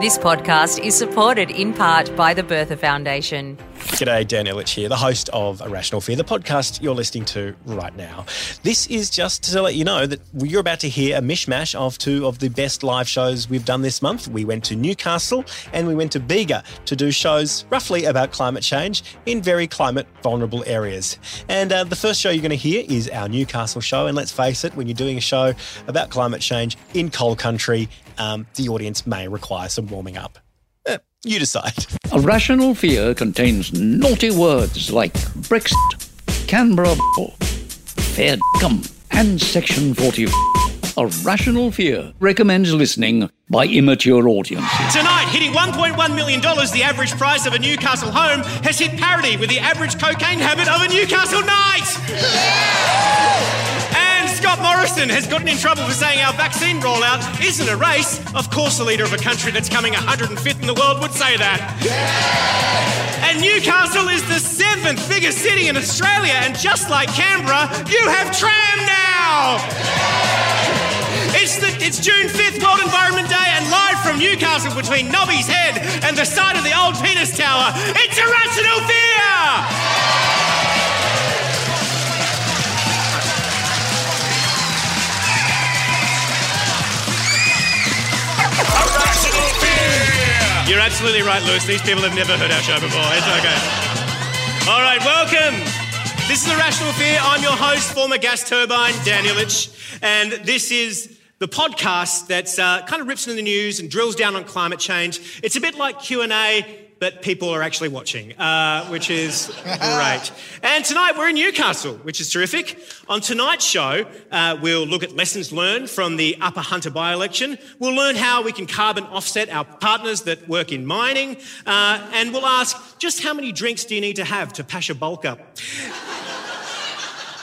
This podcast is supported in part by the Bertha Foundation. G'day, Dan Ilic here, the host of A Rational Fear, the podcast you're listening to right now. This is just to let you know that you're about to hear a mishmash of two of the best live shows we've done this month. We went to Newcastle and we went to Bega to do shows roughly about climate change in very climate vulnerable areas. And uh, the first show you're going to hear is our Newcastle show. And let's face it, when you're doing a show about climate change in coal country, um, the audience may require some warming up. Eh, you decide. A rational fear contains naughty words like Brexit, Canberra, fair gum, and Section 40. A rational fear recommends listening by immature audiences. Tonight, hitting $1.1 million, the average price of a Newcastle home has hit parity with the average cocaine habit of a Newcastle night. And Scott Morrison has gotten in trouble for saying our vaccine rollout isn't a race. Of course, the leader of a country that's coming 105th in the world would say that. And Newcastle is the seventh biggest city in Australia, and just like Canberra, you have tram now. It's, the, it's June 5th, World Environment Day, and live from Newcastle between Nobby's Head and the site of the old penis Tower, it's A Rational Fear! You're absolutely right, Lewis. These people have never heard our show before. It's okay. All right, welcome. This is A Rational Fear. I'm your host, former gas turbine, Dan Ilic, and this is the podcast that's uh, kind of rips into the news and drills down on climate change. It's a bit like Q&A, but people are actually watching, uh, which is great. And tonight we're in Newcastle, which is terrific. On tonight's show, uh, we'll look at lessons learned from the Upper Hunter by-election. We'll learn how we can carbon offset our partners that work in mining, uh, and we'll ask just how many drinks do you need to have to pash a bulk up?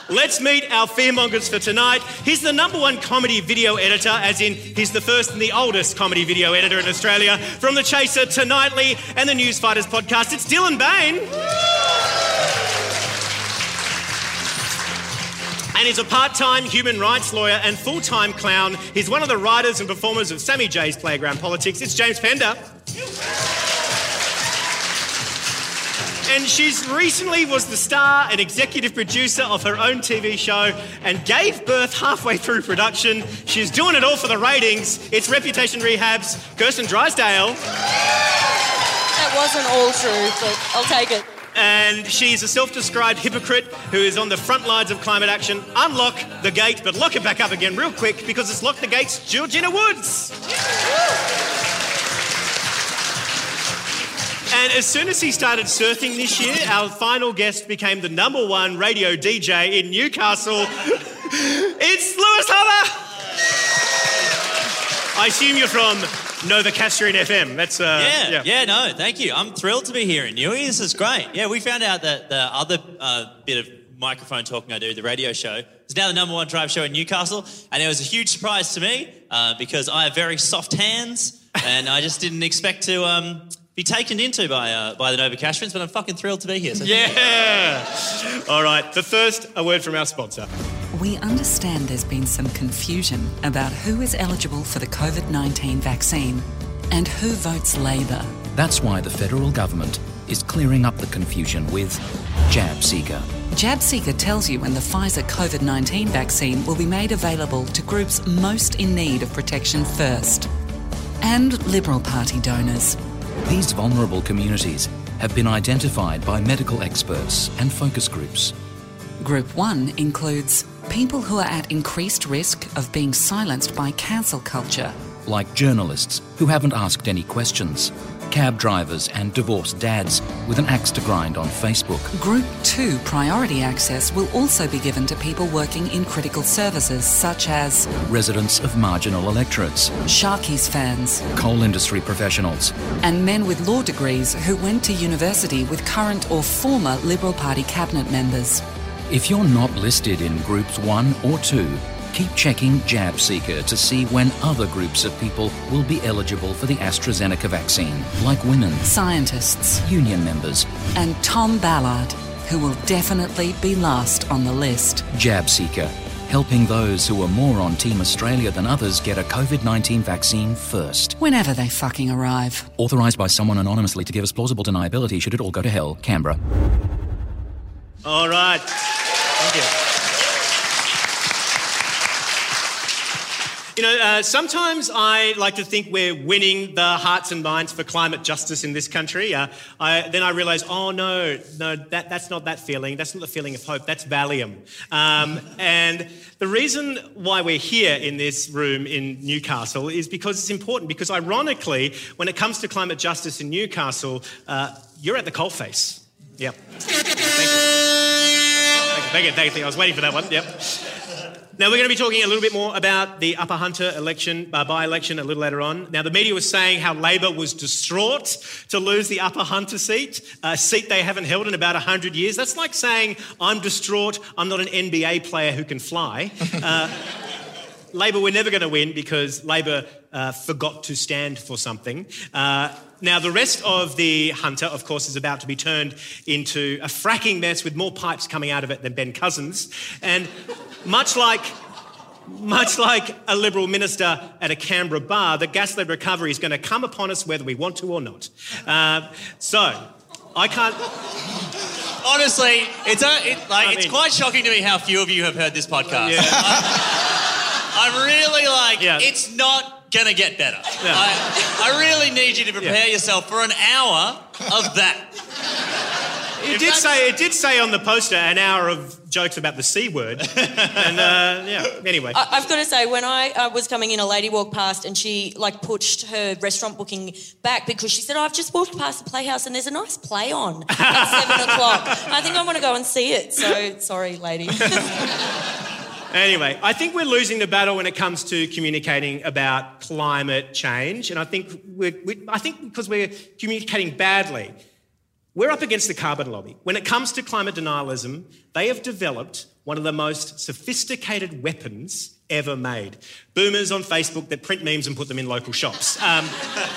Let's meet our fearmongers for tonight. He's the number one comedy video editor, as in he's the first and the oldest comedy video editor in Australia. From The Chaser to Nightly and the Newsfighters podcast, it's Dylan Behan. And he's a part time human rights lawyer and full time clown. He's one of the writers and performers of Sammy J's Playground Politics. It's James Pender. And she's recently was the star and executive producer of her own TV show and gave birth halfway through production. She's doing it all for the ratings. It's Reputation Rehabs, Kirsten Drysdale. That wasn't all true, but I'll take it. And she's a self described hypocrite who is on the front lines of climate action. Unlock the gate, but lock it back up again real quick because it's Lock the Gate's, Georgina Woods. And as soon as he started surfing this year, our final guest became the number one radio DJ in Newcastle. it's Lewis Hunter! I assume you're from Novocastrian FM. That's uh, Yeah, yeah, no, thank you. I'm thrilled to be here in Newey. This is great. Yeah, we found out that the other uh, bit of microphone talking I do, the radio show. is now the number one drive show in Newcastle, and it was a huge surprise to me uh, because I have very soft hands, and I just didn't expect to um, be taken into by uh, by the Novocastrians, but I'm fucking thrilled to be here. So. Yeah. All right. But first, a word from our sponsor. We understand there's been some confusion about who is eligible for the COVID 19 vaccine and who votes Labor. That's why the federal government is clearing up the confusion with Jab Seeker. JabSeeker tells you when the Pfizer COVID 19 vaccine will be made available to groups most in need of protection first. And Liberal Party donors. These vulnerable communities have been identified by medical experts and focus groups. Group 1 includes people who are at increased risk of being silenced by cancel culture. like journalists who haven't asked any questions, cab drivers and divorced dads with an axe to grind on Facebook. Group 2 priority access will also be given to people working in critical services such as Residents of marginal electorates, Sharkies fans coal industry professionals, and men with law degrees who went to university with current or former Liberal Party cabinet members. If you're not listed in groups 1 or 2, keep checking Jab Seeker to see when other groups of people will be eligible for the AstraZeneca vaccine, like women, Scientists union members. and Tom Ballard, who will definitely be last on the list. Jab Seeker, helping those who are more on Team Australia than others get a COVID 19 vaccine first. Whenever they fucking arrive. Authorised by someone anonymously to give us plausible deniability should it all go to hell, Canberra. All right. Thank you. You know, uh, sometimes I like to think we're winning the hearts and minds for climate justice in this country. Uh, I, then I realise, oh no, no, that, that's not that feeling. That's not the feeling of hope. That's Valium. Um, and the reason why we're here in this room in Newcastle is because it's important. Because ironically, when it comes to climate justice in Newcastle, uh, you're at the coalface. Yep. Thank you. Thank you. Thank you. I was waiting for that one. Yep. Now, we're going to be talking a little bit more about the Upper Hunter election, uh, by election, a little later on. Now, the media was saying how Labor was distraught to lose the Upper Hunter seat, a seat they haven't held in about 100 years. That's like saying, I'm distraught, I'm not an NBA player who can fly. Uh, Labor were never going to win because Labor uh, forgot to stand for something. Uh, now, the rest of the Hunter, of course, is about to be turned into a fracking mess with more pipes coming out of it than Ben Cousins. And much like much like a Liberal minister at a Canberra bar, the gas led recovery is going to come upon us whether we want to or not. Uh, so, I can't. Honestly, it's a, it, like I it's mean- quite shocking to me how few of you have heard this podcast. Yeah. I'm really like, Yeah. it's not gonna get better. Yeah. I, I really need you to prepare Yeah. yourself for an hour of that. It did say it did say on the poster an hour of jokes about the c word, and uh, yeah. Anyway, I, I've got to say, when I uh, was coming in, a lady walked past and she like pushed her restaurant booking back because she said, oh, "I've just walked past the Playhouse and there's a nice play on at seven o'clock. I think I want to go and see it." So sorry, lady. Anyway, I think we're losing the battle when it comes to communicating about climate change, and I think we're, we, I think because we're communicating badly, we're up against the carbon lobby. When it comes to climate denialism, they have developed one of the most sophisticated weapons ever made. Boomers on Facebook that print memes and put them in local shops. Um,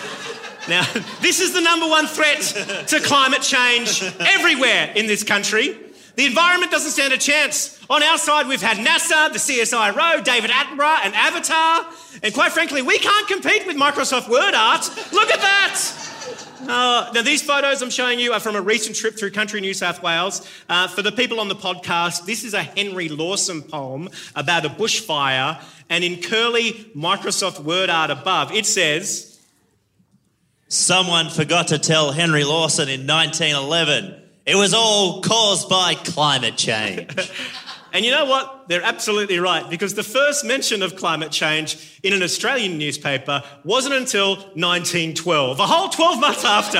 now, this is the number one threat to climate change everywhere in this country. The environment doesn't stand a chance. On our side, we've had NASA, the CSIRO, David Attenborough, and Avatar. And quite frankly, we can't compete with Microsoft Word Art. Look at that! Uh, now, these photos I'm showing you are from a recent trip through country New South Wales. Uh, for the people on the podcast, this is a Henry Lawson poem about a bushfire. And in curly Microsoft Word Art above, it says, Someone forgot to tell Henry Lawson in 1911 it was all caused by climate change. And you know what? They're absolutely right because the first mention of climate change in an Australian newspaper wasn't until 1912, a whole 12 months after,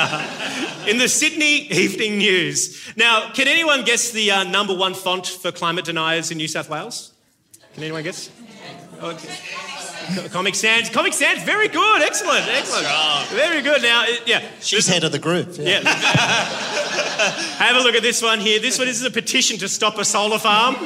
in the Sydney Evening News. Now, can anyone guess the uh, number one font for climate deniers in New South Wales? Can anyone guess? Okay. Co- Comic Sans. Comic Sans, very good. Excellent. Excellent. Very good. Now, yeah. She's head of the group. Yeah. Have a look at this one here. This one is a petition to stop a solar farm.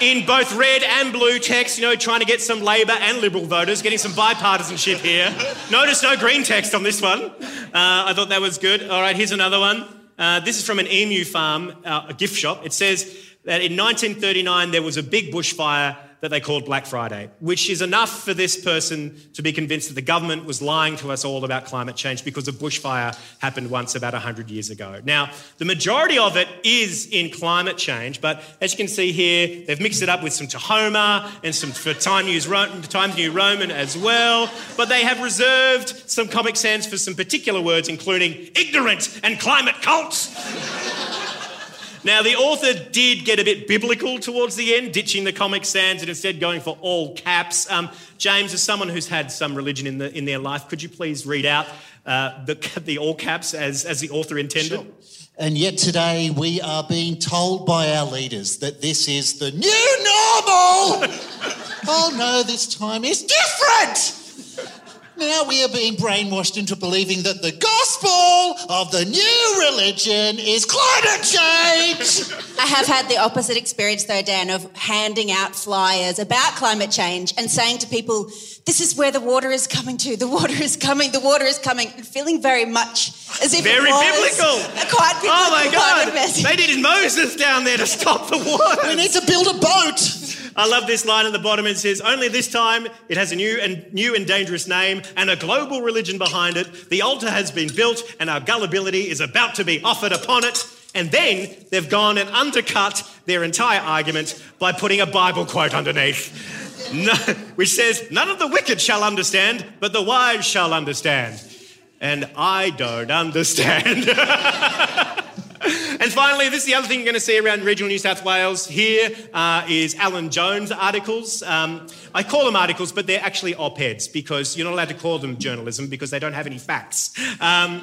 In both red and blue text, you know, trying to get some Labor and Liberal voters, getting some bipartisanship here. Notice no green text on this one. Uh, I thought that was good. All right, here's another one. Uh, this is from an emu farm, uh, a gift shop. It says that in 1939 there was a big bushfire that they called Black Friday, which is enough for this person to be convinced that the government was lying to us all about climate change because a bushfire happened once about 100 years ago. Now, the majority of it is in climate change, but as you can see here, they've mixed it up with some Tahoma and some for Time News, Ro- Times New Roman as well. But they have reserved some Comic Sans for some particular words, including ignorant and climate cults. Now, the author did get a bit biblical towards the end, ditching the Comic Sans and instead going for all caps. Um, James, as someone who's had some religion in, the, in their life, could you please read out uh, the, the all caps as, as the author intended? Sure. And yet today we are being told by our leaders that this is the new normal. oh no, this time is different. Now we are being brainwashed into believing that the gospel of the new religion is climate change. I have had the opposite experience, though, Dan, of handing out flyers about climate change and saying to people, This is where the water is coming to. The water is coming. The water is coming. And feeling very much as if Very it was biblical. a quite biblical Oh my God! They needed Moses down there to stop the water. We need to build a boat. I love this line at the bottom. It says, "Only this time it has a new and new and dangerous name and a global religion behind it. The altar has been built, and our gullibility is about to be offered upon it." And then they've gone and undercut their entire argument by putting a Bible quote underneath, which says, "None of the wicked shall understand, but the wise shall understand." And I don't understand. And finally, this is the other thing you're going to see around regional New South Wales. Here uh, is Alan Jones articles. Um, I call them articles, but they're actually op eds because you're not allowed to call them journalism because they don't have any facts. Um,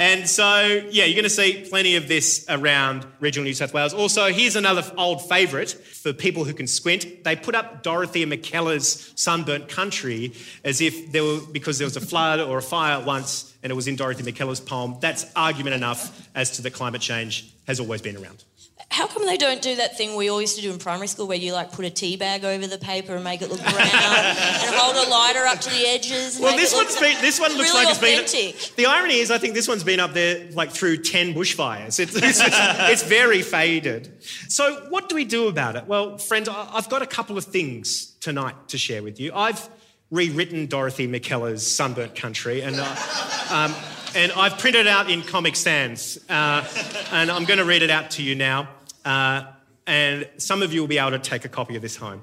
and so, yeah, you're going to see plenty of this around regional New South Wales. Also, here's another old favourite for people who can squint. They put up Dorothea Mackellar's Sunburnt Country as if there were, because there was a flood or a fire once and it was in Dorothy Mackellar's poem. That's argument enough as to the climate change has always been around. How come they don't do that thing we all used to do in primary school where you like put a tea bag over the paper and make it look brown and hold a lighter up to the edges? and Well, this one's been, this one looks really like it's been. authentic. The irony is, I think this one's been up there like through 10 bushfires. It's, it's, it's very faded. So, what do we do about it? Well, friends, I've got a couple of things tonight to share with you. I've rewritten Dorothy Mackellar's Sunburnt Country, and, uh, um, and I've printed it out in Comic Sans, uh, and I'm going to read it out to you now. Uh, and some of you will be able to take a copy of this home.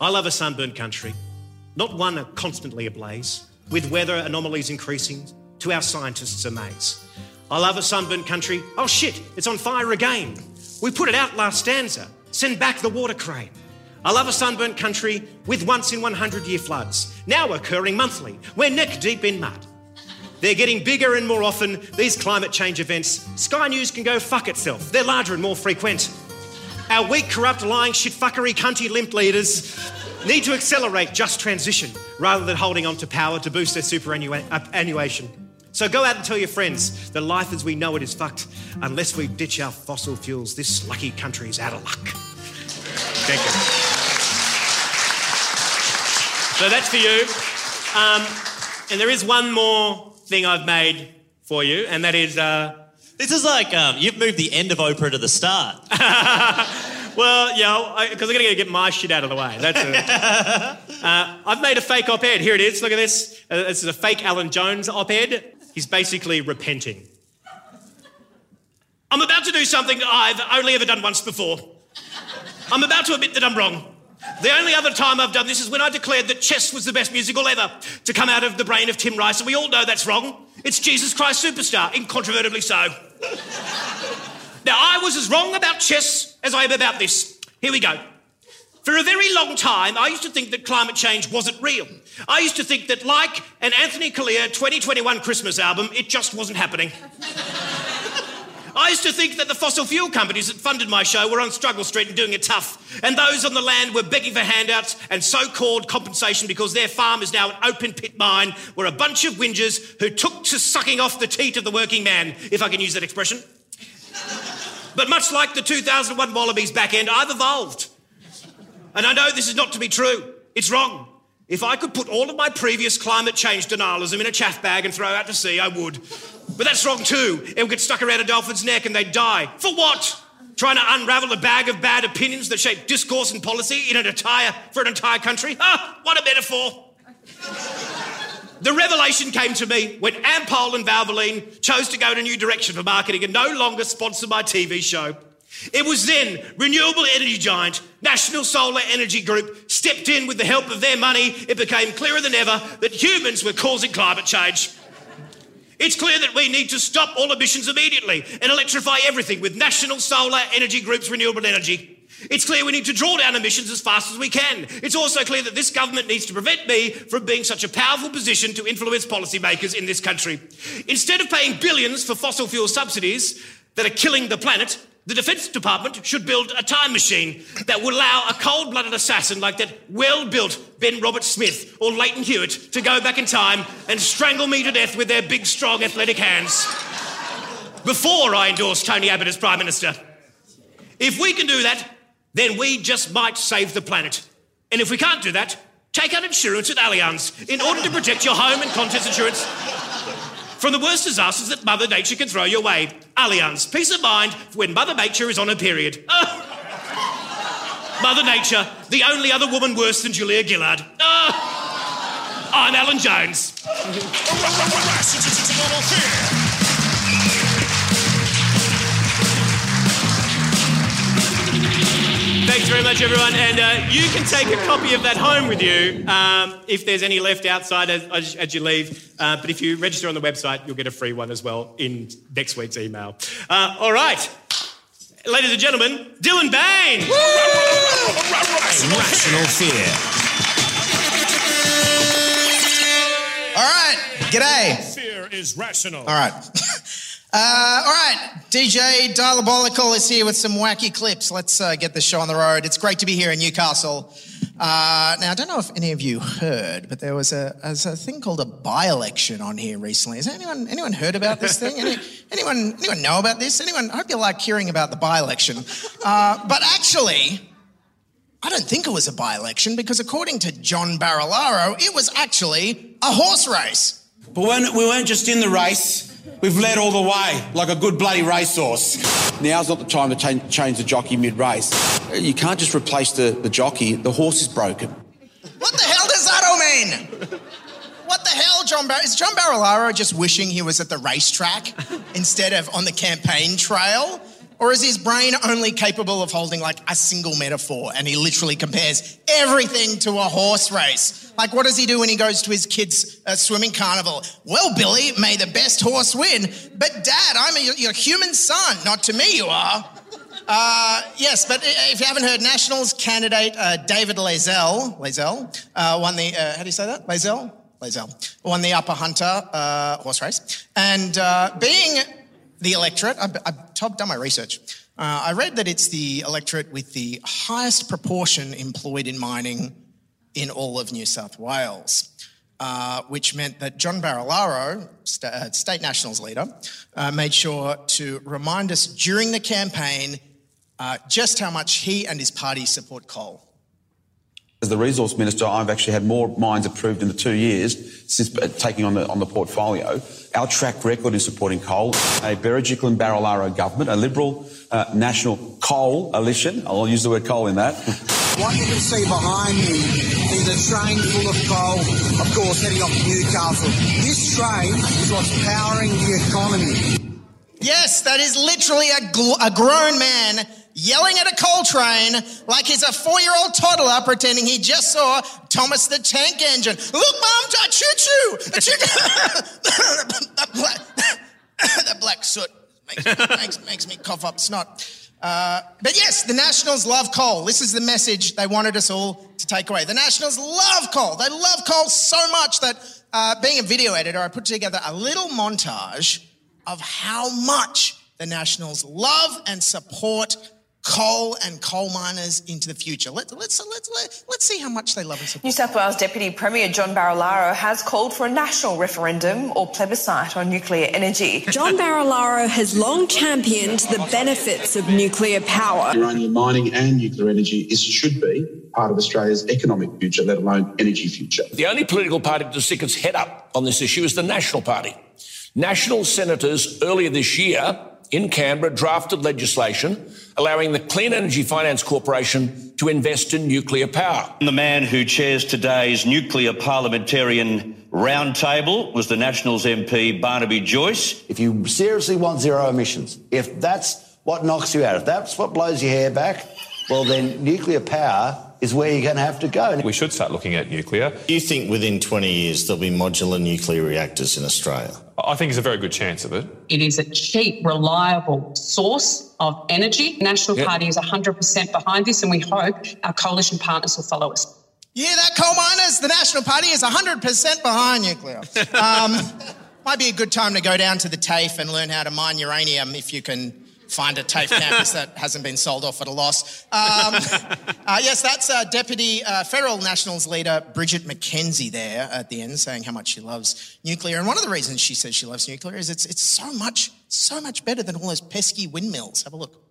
I love a sunburnt country, not one constantly ablaze, with weather anomalies increasing to our scientists' amaze. I love a sunburnt country. Oh shit, it's on fire again. We put it out last stanza. Send back the water crane. I love a sunburnt country with once in 100 year floods, now occurring monthly. We're neck deep in mud. They're getting bigger and more often, these climate change events. Sky News can go fuck itself. They're larger and more frequent. Our weak, corrupt, lying, shit fuckery, cunty limp leaders need to accelerate just transition rather than holding on to power to boost their superannuation. So go out and tell your friends that life as we know it is fucked unless we ditch our fossil fuels. This lucky country is out of luck. Thank you. So that's for you. Um, and there is one more thing I've made for you, and that is. Uh, This is like um, you've moved the end of Oprah to the start. well, yeah, because I'm going to get my shit out of the way. That's it. uh, I've made a fake op-ed. Here it is. Look at this. Uh, this is a fake Alan Jones op-ed. He's basically repenting. I'm about to do something I've only ever done once before. I'm about to admit that I'm wrong. The only other time I've done this is when I declared that chess was the best musical ever to come out of the brain of Tim Rice, and we all know that's wrong. It's Jesus Christ Superstar, incontrovertibly so. now, I was as wrong about chess as I am about this. Here we go. For a very long time, I used to think that climate change wasn't real. I used to think that, like an Anthony Callea 2021 Christmas album, it just wasn't happening. I used to think that the fossil fuel companies that funded my show were on struggle street and doing it tough, and those on the land were begging for handouts and so-called compensation because their farm is now an open pit mine were a bunch of whingers who took to sucking off the teat of the working man, if I can use that expression. But much like the 2001 Wallabies back end, I've evolved. And I know this is not to be true. It's wrong. If I could put all of my previous climate change denialism in a chaff bag and throw out to sea, I would. But that's wrong too. It would get stuck around a dolphin's neck and they'd die. For what? Trying to unravel a bag of bad opinions that shape discourse and policy in an entire for an entire country? Ah, what a metaphor. The revelation came to me when Ampol and Valvoline chose to go in a new direction for marketing and no longer sponsor my TV show. It was then renewable energy giant National Solar Energy Group stepped in with the help of their money. It became clearer than ever that humans were causing climate change. It's clear that we need to stop all emissions immediately and electrify everything with National Solar Energy Group's renewable energy. It's clear we need to draw down emissions as fast as we can. It's also clear that this government needs to prevent me from being such a powerful position to influence policymakers in this country. Instead of paying billions for fossil fuel subsidies that are killing the planet, the Defence Department should build a time machine that will allow a cold blooded assassin like that well built Ben Roberts-Smith or Lleyton Hewitt to go back in time and strangle me to death with their big, strong, athletic hands before I endorse Tony Abbott as Prime Minister. If we can do that, then we just might save the planet. And if we can't do that, take out insurance at Allianz in order to protect your home and contents insurance from the worst disasters that Mother Nature can throw your way. Allianz, peace of mind when Mother Nature is on a period. Ah. Mother Nature, the only other woman worse than Julia Gillard. Ah. I'm Alan Jones. Thanks very much, everyone. And uh, you can take a copy of that home with you um, if there's any left outside as, as you leave. Uh, but if you register on the website, you'll get a free one as well in next week's email. Uh, all right. Ladies and gentlemen, Dylan Behan. Rational fear. All right. G'day. Fear is rational. All right. Uh, all right, DJ Dylabolical is here with some wacky clips. Let's uh, get the show on the road. It's great to be here in Newcastle. Uh, now, I don't know if any of you heard, but there was a, there's a thing called a by-election on here recently. Has anyone anyone heard about this thing? Any, anyone anyone know about this? Anyone? I hope you like hearing about the by-election. Uh, but actually, I don't think it was a by-election because according to John Barilaro, it was actually a horse race. But when we weren't just in the race, we've led all the way like a good bloody racehorse. Now's not the time to change, the jockey mid race. You can't just replace the, the jockey, the horse is broken. What the hell does that all mean? What the hell, John Bar- Is John Barilaro just wishing he was at the racetrack instead of on the campaign trail? Or is his brain only capable of holding like a single metaphor and he literally compares everything to a horse race? Like, what does he do when he goes to his kids' uh, swimming carnival? Well, Billy, may the best horse win. But, Dad, I'm a, your human son. Not to me, you are. Uh, yes, but if you haven't heard, Nationals candidate uh, David Layzell, Layzell uh, won the, uh, how do you say that? Layzell? Layzell. Won the Upper Hunter uh, horse race. And being the electorate, I've, I've done my research. Uh, I read that it's the electorate with the highest proportion employed in mining in all of New South Wales. Uh, which meant that John Barilaro, sta- uh, state nationals leader, uh, made sure to remind us during the campaign uh, just how much he and his party support coal. As the resource minister, I've actually had more mines approved in the two years since uh, taking on the, on the portfolio. Our track record in supporting coal, a Berejiklian and Barilaro government, a Liberal uh, national coal coalition, I'll use the word coal in that. What you can see behind me is a train full of coal, of course, heading off to Newcastle. This train is what's powering the economy. Yes, that is literally a, gl- a grown man yelling at a coal train like he's a four year old toddler pretending he just saw Thomas the Tank Engine. Look, Mum, a choo choo! A choo that, black, that black soot makes, makes, makes me cough up snot. Uh, but yes, the Nationals love coal. This is the message they wanted us all to take away. The Nationals love coal. They love coal so much that uh, being a video editor, I put together a little montage of how much the Nationals love and support coal and coal miners into the future. Let, let's, let's, let, let's see how much they love and support. New South Wales Deputy Premier John Barilaro has called for a national referendum or plebiscite on nuclear energy. John Barilaro has long championed the benefits of nuclear power. Uranium mining and nuclear energy is should be part of Australia's economic future, let alone energy future. The only political party to stick its head up on this issue is the National Party. National senators earlier this year in Canberra drafted legislation allowing the Clean Energy Finance Corporation to invest in nuclear power. The man who chairs today's nuclear parliamentarian roundtable was the Nationals MP Barnaby Joyce. If you seriously want zero emissions, if that's what knocks you out, if that's what blows your hair back, well, then nuclear power is where you're going to have to go. We should start looking at nuclear. Do you think within 20 years there'll be modular nuclear reactors in Australia? I think there's a very good chance of it. It is a cheap, reliable source of energy. National Yep. Party is 100% behind this, and we hope our coalition partners will follow us. You hear that, coal miners? The National Party is 100% behind nuclear. Um, might be a good time to go down to the TAFE and learn how to mine uranium if you can find a TAFE campus that hasn't been sold off at a loss. Um, uh, yes, that's uh, Deputy uh, Federal Nationals leader Bridget McKenzie there at the end saying how much she loves nuclear. And one of the reasons she says she loves nuclear is it's, it's so much, so much better than all those pesky windmills. Have a look.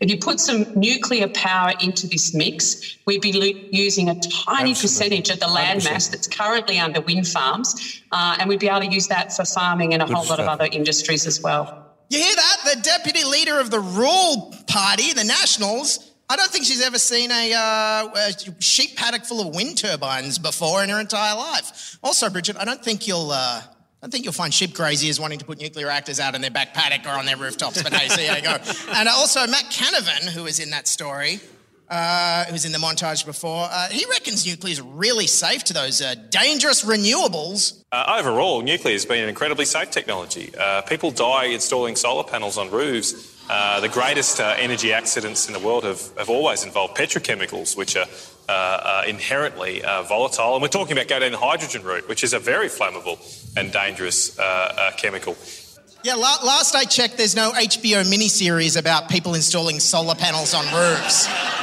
If you put some nuclear power into this mix, we'd be lo- using a tiny percentage of the land 100%. mass that's currently under wind farms, uh, and we'd be able to use that for farming and a Good whole lot of other industries as well. You hear that? The deputy leader of the Rural Party, the Nationals. I don't think she's ever seen a, uh, a sheep paddock full of wind turbines before in her entire life. Also, Bridget, I don't think you'll. Uh, I don't think you'll find sheep graziers wanting to put nuclear reactors out in their back paddock or on their rooftops. But hey, see how you go. And also Matt Canavan, who was in that story, uh, who was in the montage before, uh, he reckons nuclear is really safe to those uh, dangerous renewables. Uh, overall, nuclear has been an incredibly safe technology. Uh, people die installing solar panels on roofs. Uh, the greatest energy accidents in the world have, have always involved petrochemicals, which are uh, uh, inherently uh, volatile. And we're talking about going down the hydrogen route, which is a very flammable and dangerous chemical. Yeah, last I checked, there's no HBO miniseries about people installing solar panels on roofs.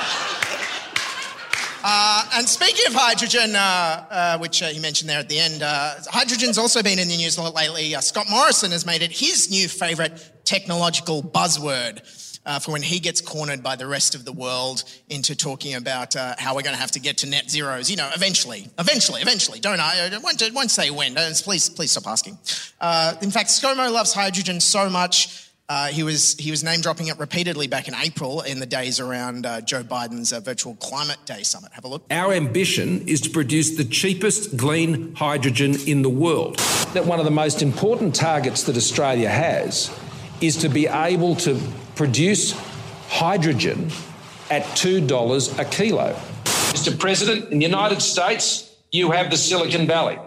Uh, and speaking of hydrogen, uh, uh, which uh, he mentioned there at the end, uh, hydrogen's also been in the news a lot lately. Uh, Scott Morrison has made it his new favourite technological buzzword uh, for when he gets cornered by the rest of the world into talking about uh, how we're going to have to get to net zeros. You know, eventually, eventually, eventually. Don't I? I won't, won't say when. Please, please stop asking. Uh, in fact, ScoMo loves hydrogen so much. Uh, he was he was name dropping it repeatedly back in April in the days around uh, Joe Biden's uh, virtual climate day summit. Have a look. Our ambition is to produce the cheapest clean hydrogen in the world. That one of the most important targets that Australia has is to be able to produce hydrogen at $2 a kilo. Mr. President, in the United States, you have the Silicon Valley.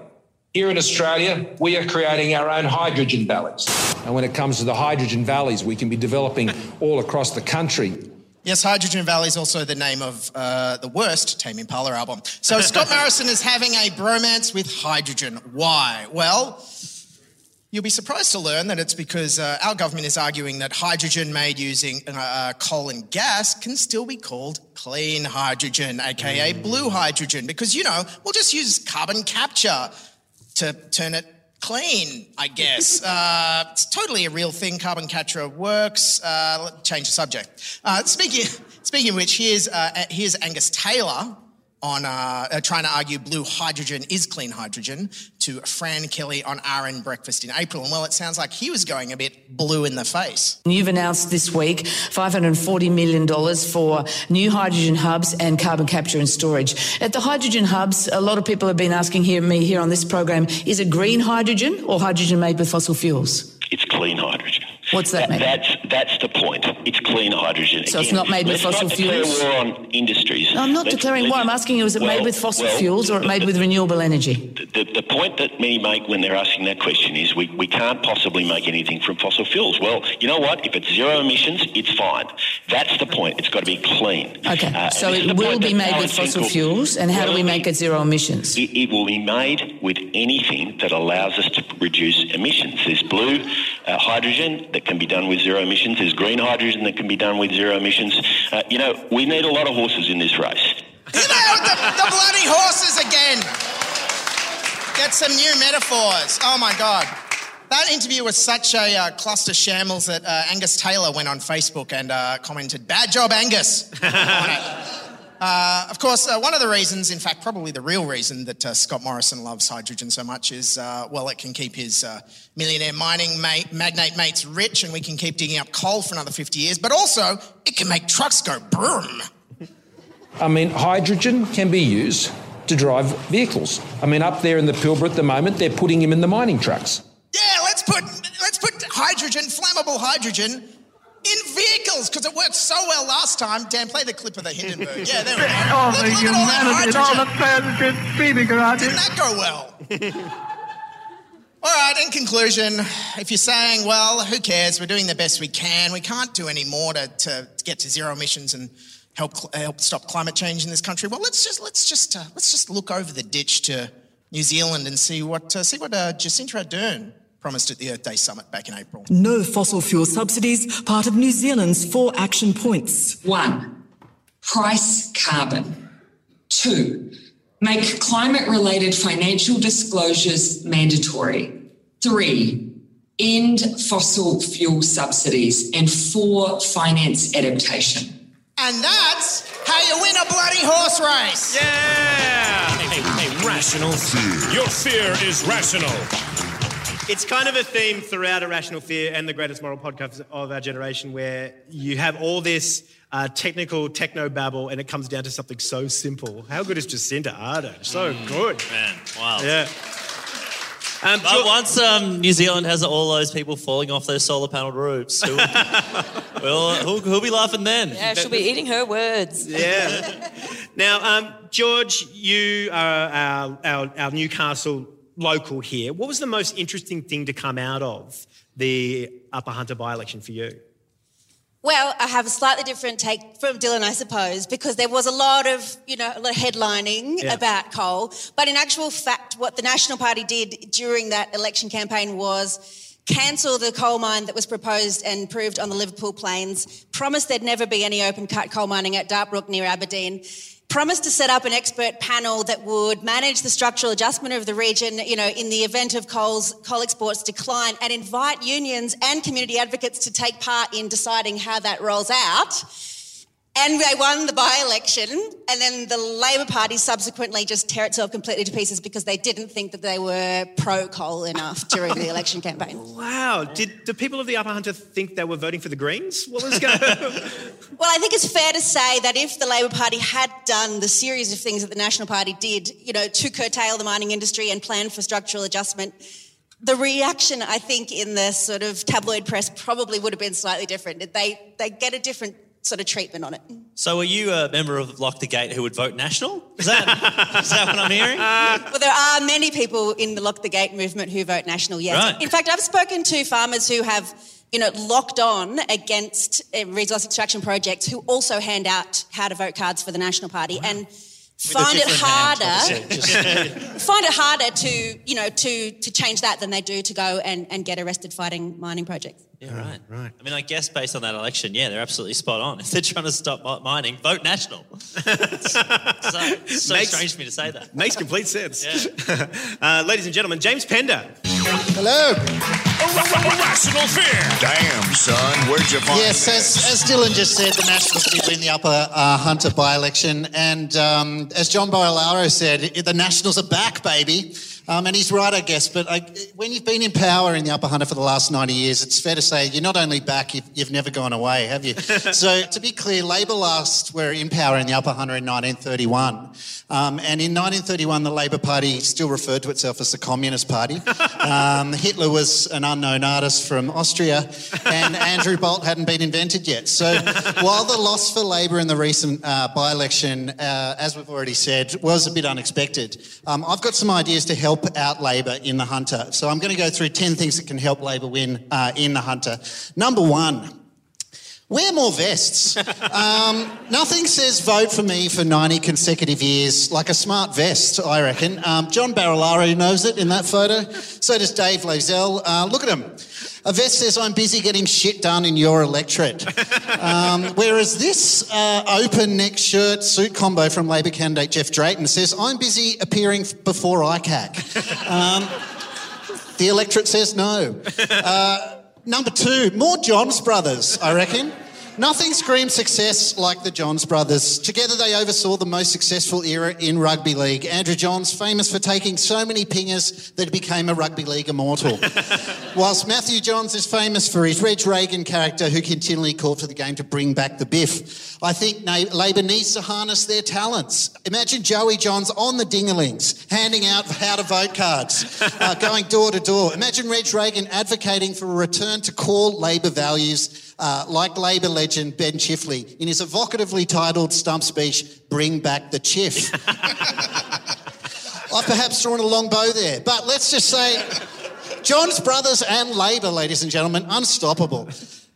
Here in Australia, we are creating our own hydrogen valleys. And when it comes to the hydrogen valleys, we can be developing all across the country Yes, Hydrogen Valley is also the name of uh, the worst Tame Impala album. So Scott Morrison is having a bromance with hydrogen. Why? Well, you'll be surprised to learn that it's because uh, our government is arguing that hydrogen made using uh, uh, coal and gas can still be called clean hydrogen, aka blue hydrogen, because you know we'll just use carbon capture to turn it clean, I guess. uh, it's totally a real thing. Carbon capture works. Uh, let's change the subject. Uh, speaking, speaking of which, here's, uh, here's Angus Taylor on uh, uh, trying to argue blue hydrogen is clean hydrogen to Fran Kelly on RN Breakfast in April. And well, it sounds like he was going a bit blue in the face. You've announced this week $540 million for new hydrogen hubs and carbon capture and storage. At the hydrogen hubs, a lot of people have been asking here, me here on this program, is it green hydrogen or hydrogen made with fossil fuels? It's clean hydrogen. What's that mean? That's that's the point. It's clean hydrogen. So it's not made with fossil fuels? war on industries. No, I'm not Let's- declaring war. I'm asking you, is it made with fossil well, fuels or it made with renewable energy? The, the point that many make when they're asking that question is we, we can't possibly make anything from fossil fuels. Well, you know what? If it's zero emissions, it's fine. That's the point. It's got to be clean. Okay, Uh, so and this is it will be made with fossil fuels, and how do we make it zero emissions? It, it will be made with anything that allows us to reduce emissions. There's blue, uh, hydrogen that can be done with zero emissions. There's green hydrogen that can be done with zero emissions. Uh, you know, we need a lot of horses in this race. you the, the bloody horses again. Get some new metaphors. Oh my God. That interview was such a uh, cluster shambles that uh, Angus Taylor went on Facebook and uh, commented, Bad job, Angus. Uh, of course, uh, one of the reasons, in fact, probably the real reason that uh, Scott Morrison loves hydrogen so much is, uh, well, it can keep his uh, millionaire mining mate, magnate mates rich and we can keep digging up coal for another 50 years, but also it can make trucks go broom. I mean, hydrogen can be used to drive vehicles. I mean, up there in the Pilbara at the moment, they're putting him in the mining trucks. Yeah, let's put, let's put hydrogen, flammable hydrogen, in vehicles because it worked so well last time. Dan, play the clip of the Hindenburg. Yeah, there we go. All Look- the look at all humanity and all the presidents speeding around Didn't that go well? All right, in conclusion, if you're saying, well, who cares? We're doing the best we can. We can't do any more to, to, get to zero emissions and help cl- help stop climate change in this country. Well, let's just let's just uh, let's just look over the ditch to New Zealand and see what uh, see what uh, Jacinda Ardern promised at the Earth Day summit back in April. No fossil fuel subsidies, part of New Zealand's four action points. One, price carbon. Two, make climate related financial disclosures mandatory. Three, end fossil fuel subsidies. And four, finance adaptation. And that's how you win a bloody horse race. Yeah. Hey, hey, rational fear. Your fear is rational. It's kind of a theme throughout A Rational Fear and the greatest moral podcast of our generation where you have all this uh, technical techno babble and it comes down to something so simple. How good is Jacinda Ardern? So good. Man, wow. Yeah. Um, But once um, New Zealand has all those people falling off their solar panelled roofs, who'll, well, who'll, who'll be laughing then? Yeah, she'll be eating her words. Yeah. now, um, George, you are our, our, our Newcastle local here. What was the most interesting thing to come out of the Upper Hunter by election for you? Well, I have a slightly different take from Dylan, I suppose, because there was a lot of, you know, a lot of headlining Yeah. about coal. But in actual fact, what the National Party did during that election campaign was cancel the coal mine that was proposed and proved on the Liverpool Plains, promised there'd never be any open cut coal mining at Dartbrook near Aberdeen, promised to set up an expert panel that would manage the structural adjustment of the region, you know, in the event of coal's, coal exports decline and invite unions and community advocates to take part in deciding how that rolls out. And they won the by-election, and then the Labor Party subsequently just tear itself completely to pieces because they didn't think that they were pro-coal enough during the election campaign. Wow. Did the people of the Upper Hunter think they were voting for the Greens? What was going Well, I think it's fair to say that if the Labor Party had done the series of things that the National Party did, you know, to curtail the mining industry and plan for structural adjustment, the reaction, I think, in the sort of tabloid press probably would have been slightly different. They they get a different sort of treatment on it. So, are you a member of Lock the Gate who would vote National? Is that, is that what I'm hearing? Well, there are many people in the Lock the Gate movement who vote National, yes. Right. In fact, I've spoken to farmers who have, you know, locked on against uh, resource extraction projects who also hand out how to vote cards for the National Party and find it harder find it harder to, you know, to to change that than they do to go and, and get arrested fighting mining projects. Yeah, right, right. I mean, I guess based on that election, yeah, they're absolutely spot on. If they're trying to stop mining, vote National. it's so, it's so Makes- strange for me to say that. Makes complete sense. uh, ladies and gentlemen, James Pender. Hello. Rational fear. Damn, son, where'd you find Yes, as, as Dylan just said, the Nationals did win the Upper uh, Hunter by-election, and um, as John Barilaro said, the Nationals are back, baby. Um, and he's right, I guess. But I, when you've been in power in the Upper Hunter for the last 90 years, it's fair to say you're not only back, you've, you've never gone away, have you? so, to be clear, Labor last were in power in the Upper Hunter in 1931. Um, and in 1931, the Labor Party still referred to itself as the Communist Party. Um, Hitler was an unknown artist from Austria, and Andrew Bolt hadn't been invented yet. So, while the loss for Labor in the recent uh, by election, uh, as we've already said, was a bit unexpected, um, I've got some ideas to help out Labor in the Hunter. So, I'm going to go through 10 things that can help Labor win uh, in the Hunter. Number one, Wear more vests. Um, nothing says vote for me for 90 consecutive years like a smart vest, I reckon. Um, John Barilaro knows it in that photo. So does Dave Layzell. Uh, look at him. A vest says, I'm busy getting shit done in your electorate. Um, whereas this uh, open neck shirt suit combo from Labor candidate Jeff Drayton says, I'm busy appearing before ICAC. Um, the electorate says no. Uh, number two, more Johns brothers, I reckon. Nothing screams success like the Johns brothers. Together they oversaw the most successful era in rugby league. Andrew Johns, famous for taking so many pingers that he became a rugby league immortal. Whilst Matthew Johns is famous for his Reg Reagan character who continually called for the game to bring back the biff. I think Labor needs to harness their talents. Imagine Joey Johns on the dingalings, handing out how to vote cards, uh, going door to door. Imagine Reg Reagan advocating for a return to core Labor values uh, like Labor legend Ben Chifley in his evocatively titled stump speech, Bring Back the Chiff. I've perhaps drawn a long bow there, but let's just say Johns brothers and Labor, ladies and gentlemen, unstoppable.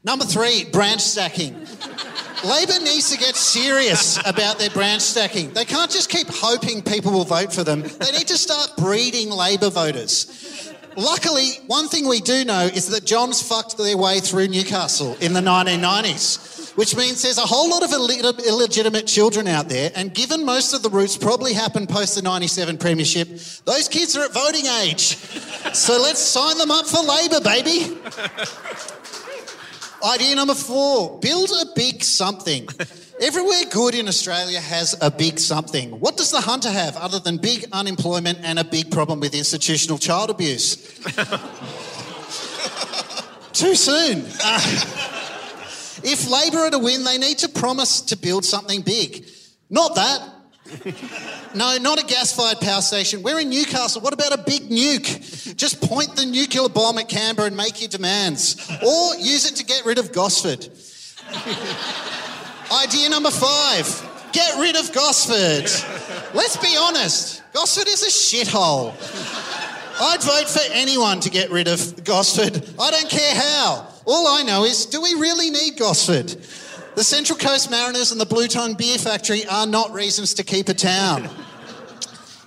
Number three, branch stacking. Labor needs to get serious about their branch stacking. They can't just keep hoping people will vote for them. They need to start breeding Labor voters. Luckily, one thing we do know is that Johns fucked their way through Newcastle in the 1990s, which means there's a whole lot of illeg- illegitimate children out there. And given most of the roots probably happened post the 97 Premiership, those kids are at voting age. So let's sign them up for Labor, baby. Idea number four build a big something. Everywhere good in Australia has a big something. What does the hunter have other than big unemployment and a big problem with institutional child abuse? Too soon. Uh, if Labor are to win, they need to promise to build something big. Not that. No, not a gas fired power station. We're in Newcastle. What about a big nuke? Just point the nuclear bomb at Canberra and make your demands. Or use it to get rid of Gosford. Idea number five get rid of Gosford. Let's be honest, Gosford is a shithole. I'd vote for anyone to get rid of Gosford. I don't care how. All I know is do we really need Gosford? The Central Coast Mariners and the Blue Tongue Beer Factory are not reasons to keep a town.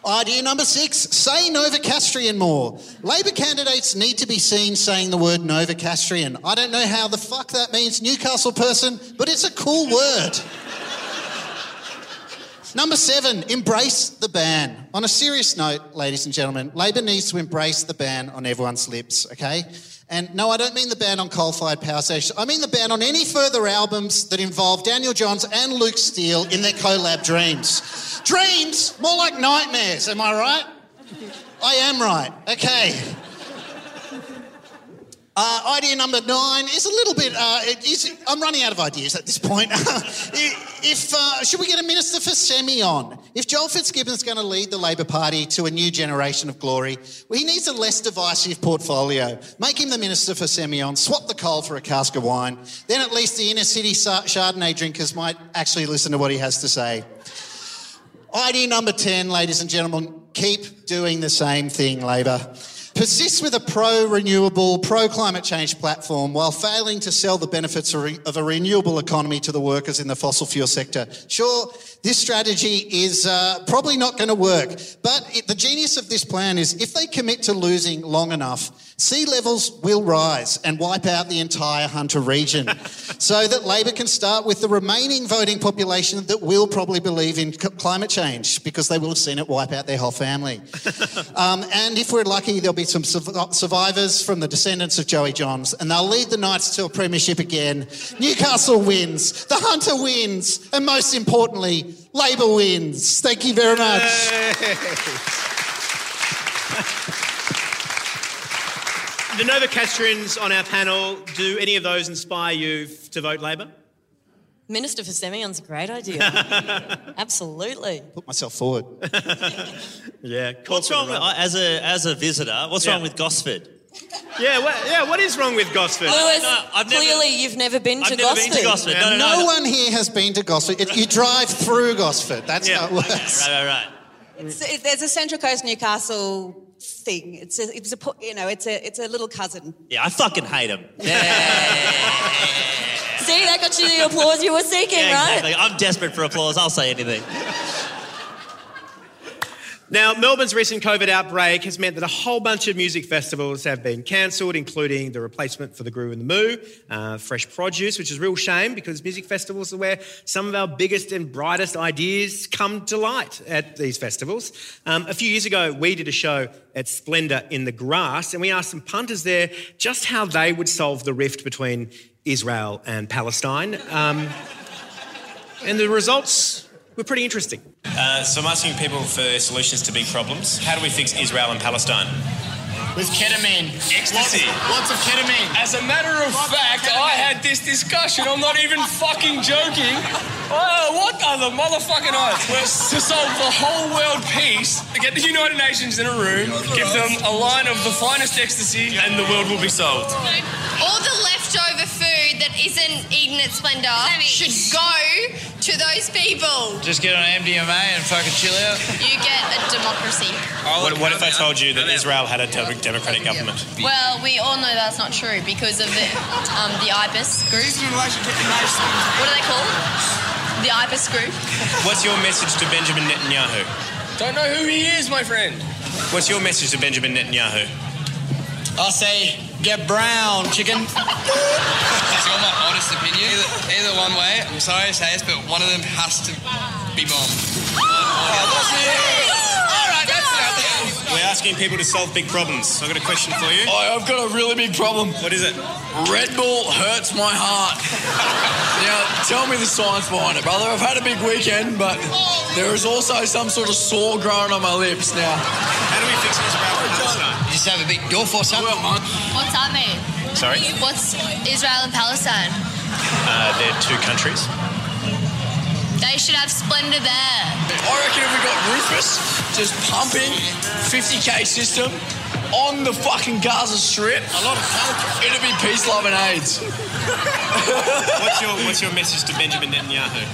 Idea number six say Novocastrian more. Labor candidates need to be seen saying the word Novocastrian. I don't know how the fuck that means, Newcastle person, but it's a cool word. Number seven, embrace the ban. On a serious note, ladies and gentlemen, Labor needs to embrace the ban on everyone's lips, okay? And no, I don't mean the ban on coal fired power stations. I mean the ban on any further albums that involve Daniel Johns and Luke Steele in their collab dreams. Dreams? More like nightmares, am I right? I am right, okay. Uh, idea number nine is a little bit. Uh, I'm running out of ideas at this point. if uh, should we get a minister for Semillon? If Joel Fitzgibbon's going to lead the Labor Party to a new generation of glory, well, he needs a less divisive portfolio. Make him the minister for Semillon. Swap the coal for a cask of wine. Then at least the inner city Chardonnay drinkers might actually listen to what he has to say. Idea number 10, ladies and gentlemen, keep doing the same thing, Labor. Persist with a pro renewable, pro climate change platform while failing to sell the benefits of a renewable economy to the workers in the fossil fuel sector. Sure, this strategy is uh, probably not going to work, but it, the genius of this plan is if they commit to losing long enough, sea levels will rise and wipe out the entire Hunter region so that Labor can start with the remaining voting population that will probably believe in c- climate change because they will have seen it wipe out their whole family. Um, and if we're lucky, there'll be some surv- survivors from the descendants of Joey Johns, and they'll lead the Knights to a premiership again. Newcastle wins, the Hunter wins, and most importantly, Labor wins. Thank you very much. The Nova Novocastrians on our panel, do any of those inspire you f- to vote Labor? Minister for Semillon's a great idea. Absolutely. Put myself forward. Yeah. What's wrong with, uh, as a as a visitor? What's Yeah. wrong with Gosford? Yeah, what, yeah. What is wrong with Gosford? Lewis, I've never- clearly you've never been to I've never Gosford. been to Gosford. No, no, no, no. one here has been to Gosford. It- you drive through Gosford. That's Yeah. how it works. Right, right, right. It's, it, there's a Central Coast Newcastle thing. It's a, it's a you know it's a it's a little cousin. Yeah, I fucking hate him. See, that got you the applause you were seeking, Yeah, right? exactly. I'm desperate for applause. I'll say anything. Now, Melbourne's recent COVID outbreak has meant that a whole bunch of music festivals have been cancelled, including the replacement for the Groovin the Moo, uh, Fresh Produce, which is a real shame because music festivals are where some of our biggest and brightest ideas come to light at these festivals. Um, a few years ago, we did a show at Splendour in the Grass, and we asked some punters there just how they would solve the rift between Israel and Palestine. Um, and the results were pretty interesting. Uh, so I'm asking people for solutions to big problems. How do we fix Israel and Palestine? With ketamine. Ecstasy. Lots of ketamine. As a matter of fact, I had this discussion. I'm not even fucking joking. Oh, what are the motherfucking odds? Well, to solve the whole world peace, get the United Nations in a room, give them a line of the finest ecstasy, and the world will be solved. All the leftover food that isn't eaten at Splendour should go to those people. Just get on MDMA and fucking chill out. You get a democracy. What, what if I told you that Israel had a de- democratic government? Well, we all know that's not true because of the um, the IBIS group. What are they called? The IBIS group. What's your message to Benjamin Netanyahu? Don't know who he is, my friend. What's your message to Benjamin Netanyahu? I'll say, get brown, chicken. That's got my honest opinion. Either, either one way. I'm sorry to say this, but one of them has to be bombed. We're asking people to solve big problems. I've got a question for you. I- I've got a really big problem. What is it? Red Bull hurts my heart. now, tell me the science behind it, brother. I've had a big weekend, but there is also some sort of sore growing on my lips now. How do we fix Israel and Palestine? You just have a big door for something. What's that mean? Sorry? What's Israel and Palestine? Uh, they're two countries. They should have Splendour there. I reckon if we got Rufus just pumping 50k system on the fucking Gaza Strip, a lot of coke, it'd be peace, love, and AIDS. What's your What's your message to Benjamin Netanyahu?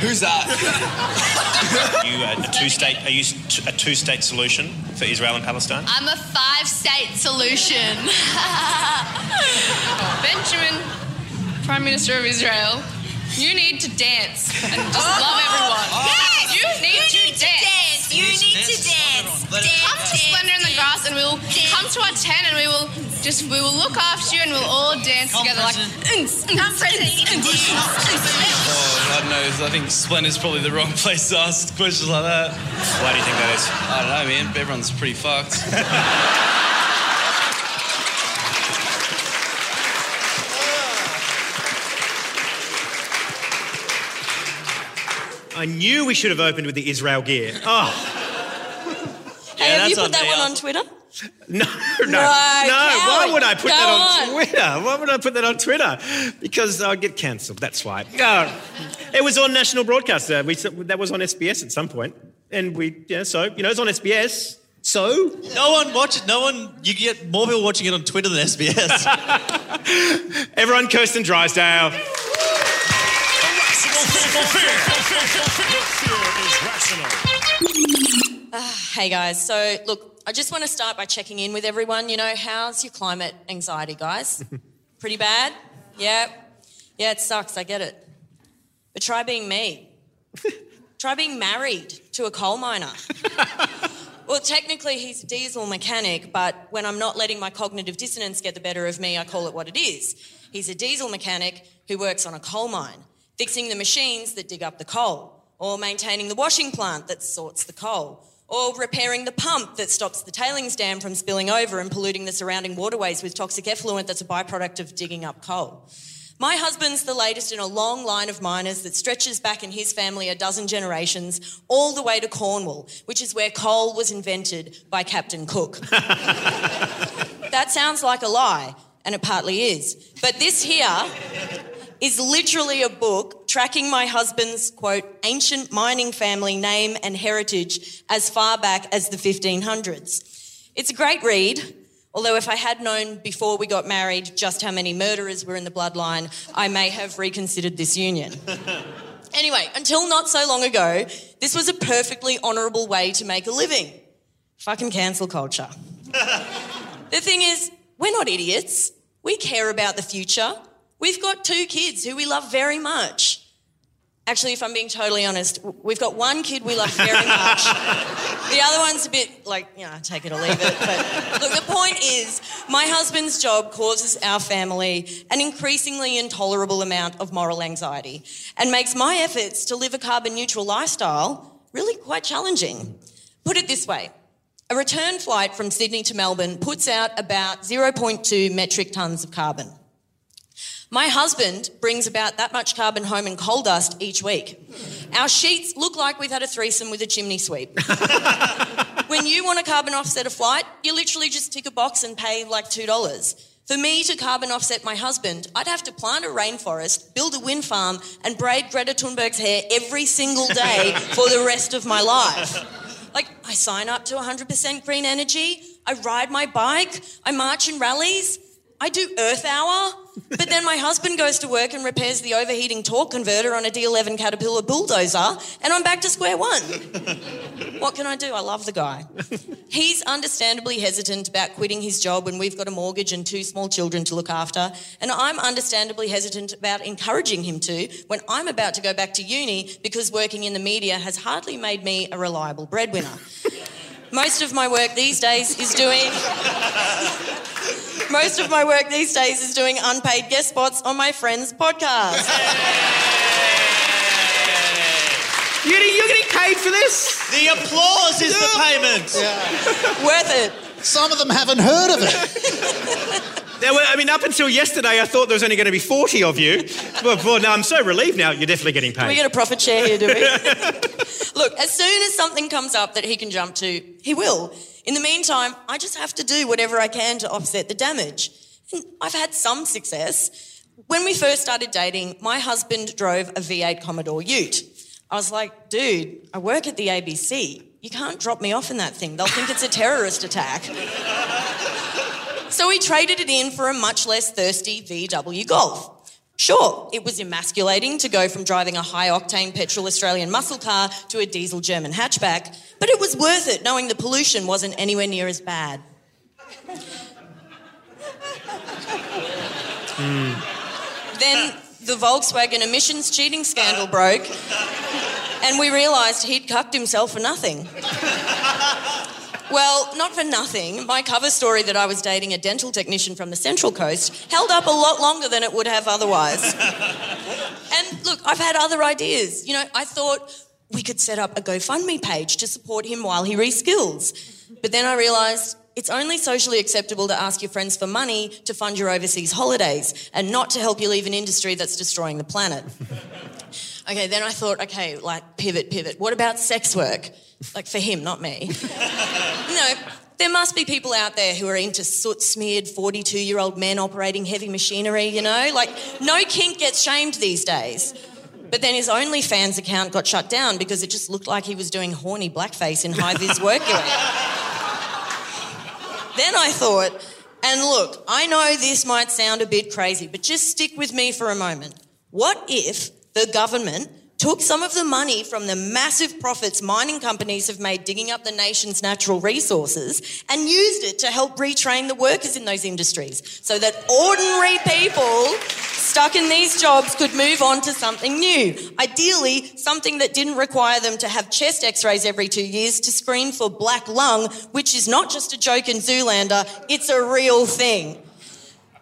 Who's that? Uh, are you a, a two state? Are you a two state solution for Israel and Palestine? I'm a five state solution. Benjamin, Prime Minister of Israel, you need to dance and just love oh, everyone. Oh, oh. Yes! You need to dance. You need to dance. dance Come to Splendour in the Grass and we'll come to our tent and we will just we will look after you and we'll all dance together like Come president. Oh, I don't know. I think Splendour's probably the wrong place to ask questions like that. Why do you think that is? I don't know, man. Everyone's pretty fucked. I knew we should have opened with the Israel gear. Oh, Hey, have you put on that one on Twitter? no, no, no. Right, Why would I put go that on, on. Twitter? Why would I put that on Twitter? Because I'd get cancelled. That's why. Oh, it was on national broadcast. Uh, we, that was on SBS at some point, and we, yeah. So you know, it's on SBS. So No one watches. No one. You get more people watching it on Twitter than SBS. everyone, Kirsten Drysdale. Ah, hey guys, so look, I just want to start by checking in with everyone. You know, how's your climate anxiety, guys? Pretty bad? Yeah. Yeah, it sucks, I get it. But try being me. try being married to a coal miner. well, technically, he's a diesel mechanic, but when I'm not letting my cognitive dissonance get the better of me, I call it what it is. He's a diesel mechanic who works on a coal mine, fixing the machines that dig up the coal, or maintaining the washing plant that sorts the coal, or repairing the pump that stops the tailings dam from spilling over and polluting the surrounding waterways with toxic effluent that's a byproduct of digging up coal. My husband's the latest in a long line of miners that stretches back in his family a dozen generations, all the way to Cornwall, which is where coal was invented by Captain Cook. that sounds like a lie, and it partly is. But this here is literally a book tracking my husband's, quote, ancient mining family name and heritage as far back as the 1500s. It's a great read, although if I had known before we got married just how many murderers were in the bloodline, I may have reconsidered this union. Anyway, until not so long ago, this was a perfectly honourable way to make a living. Fucking cancel culture. the thing is, we're not idiots. We care about the future. We've got two kids who we love very much. Actually, if I'm being totally honest, we've got one kid we love very much. the other one's a bit like, you know, take it or leave it. But look, the point is, my husband's job causes our family an increasingly intolerable amount of moral anxiety and makes my efforts to live a carbon neutral lifestyle really quite challenging. Put it this way a return flight from Sydney to Melbourne puts out about 0.2 metric tonnes of carbon. My husband brings about that much carbon home in coal dust each week. Our sheets look like we've had a threesome with a chimney sweep. when you want to carbon offset a flight, you literally just tick a box and pay like $2. For me to carbon offset my husband, I'd have to plant a rainforest, build a wind farm, and braid Greta Thunberg's hair every single day for the rest of my life. Like, I sign up to 100% green energy, I ride my bike, I march in rallies, I do Earth Hour, but then my husband goes to work and repairs the overheating torque converter on a D11 Caterpillar bulldozer, and I'm back to square one. What can I do? I love the guy. He's understandably hesitant about quitting his job when we've got a mortgage and two small children to look after, and I'm understandably hesitant about encouraging him to when I'm about to go back to uni because working in the media has hardly made me a reliable breadwinner. Most of my work these days is doing. Most of my work these days is doing unpaid guest spots on my friend's podcast. You're, you're getting paid for this? The applause is the payment. Worth it. Some of them haven't heard of it. There were, I mean, up until yesterday, I thought there was only going to be 40 of you. But, but now I'm so relieved now, you're definitely getting paid. we get a profit share here, do we? Look, as soon as something comes up that he can jump to, he will. In the meantime, I just have to do whatever I can to offset the damage. And I've had some success. When we first started dating, my husband drove a V8 Commodore Ute. I was like, dude, I work at the ABC. You can't drop me off in that thing. They'll think it's a terrorist attack. So we traded it in for a much less thirsty VW Golf. Sure, it was emasculating to go from driving a high octane petrol Australian muscle car to a diesel German hatchback, but it was worth it knowing the pollution wasn't anywhere near as bad. Hmm. Then the Volkswagen emissions cheating scandal broke, and we realised he'd cucked himself for nothing. Well, not for nothing. My cover story that I was dating a dental technician from the Central Coast held up a lot longer than it would have otherwise. and look, I've had other ideas. You know, I thought we could set up a GoFundMe page to support him while he reskills. But then I realised it's only socially acceptable to ask your friends for money to fund your overseas holidays and not to help you leave an industry that's destroying the planet. Okay, then I thought, okay, like pivot, pivot. What about sex work? Like for him, not me. you know, there must be people out there who are into soot smeared 42 year old men operating heavy machinery, you know? Like, no kink gets shamed these days. But then his OnlyFans account got shut down because it just looked like he was doing horny blackface in high vis workwear. then I thought, and look, I know this might sound a bit crazy, but just stick with me for a moment. What if the government took some of the money from the massive profits mining companies have made digging up the nation's natural resources and used it to help retrain the workers in those industries so that ordinary people stuck in these jobs could move on to something new. Ideally, something that didn't require them to have chest x rays every two years to screen for black lung, which is not just a joke in Zoolander, it's a real thing.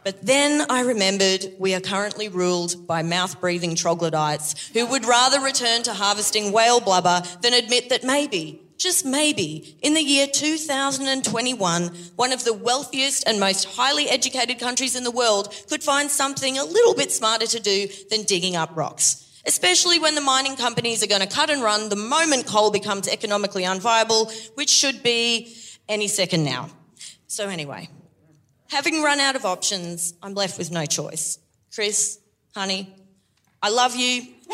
But then I remembered we are currently ruled by mouth breathing troglodytes who would rather return to harvesting whale blubber than admit that maybe, just maybe, in the year 2021, one of the wealthiest and most highly educated countries in the world could find something a little bit smarter to do than digging up rocks. Especially when the mining companies are going to cut and run the moment coal becomes economically unviable, which should be any second now. So, anyway, Having run out of options, I'm left with no choice. Chris, honey, I love you.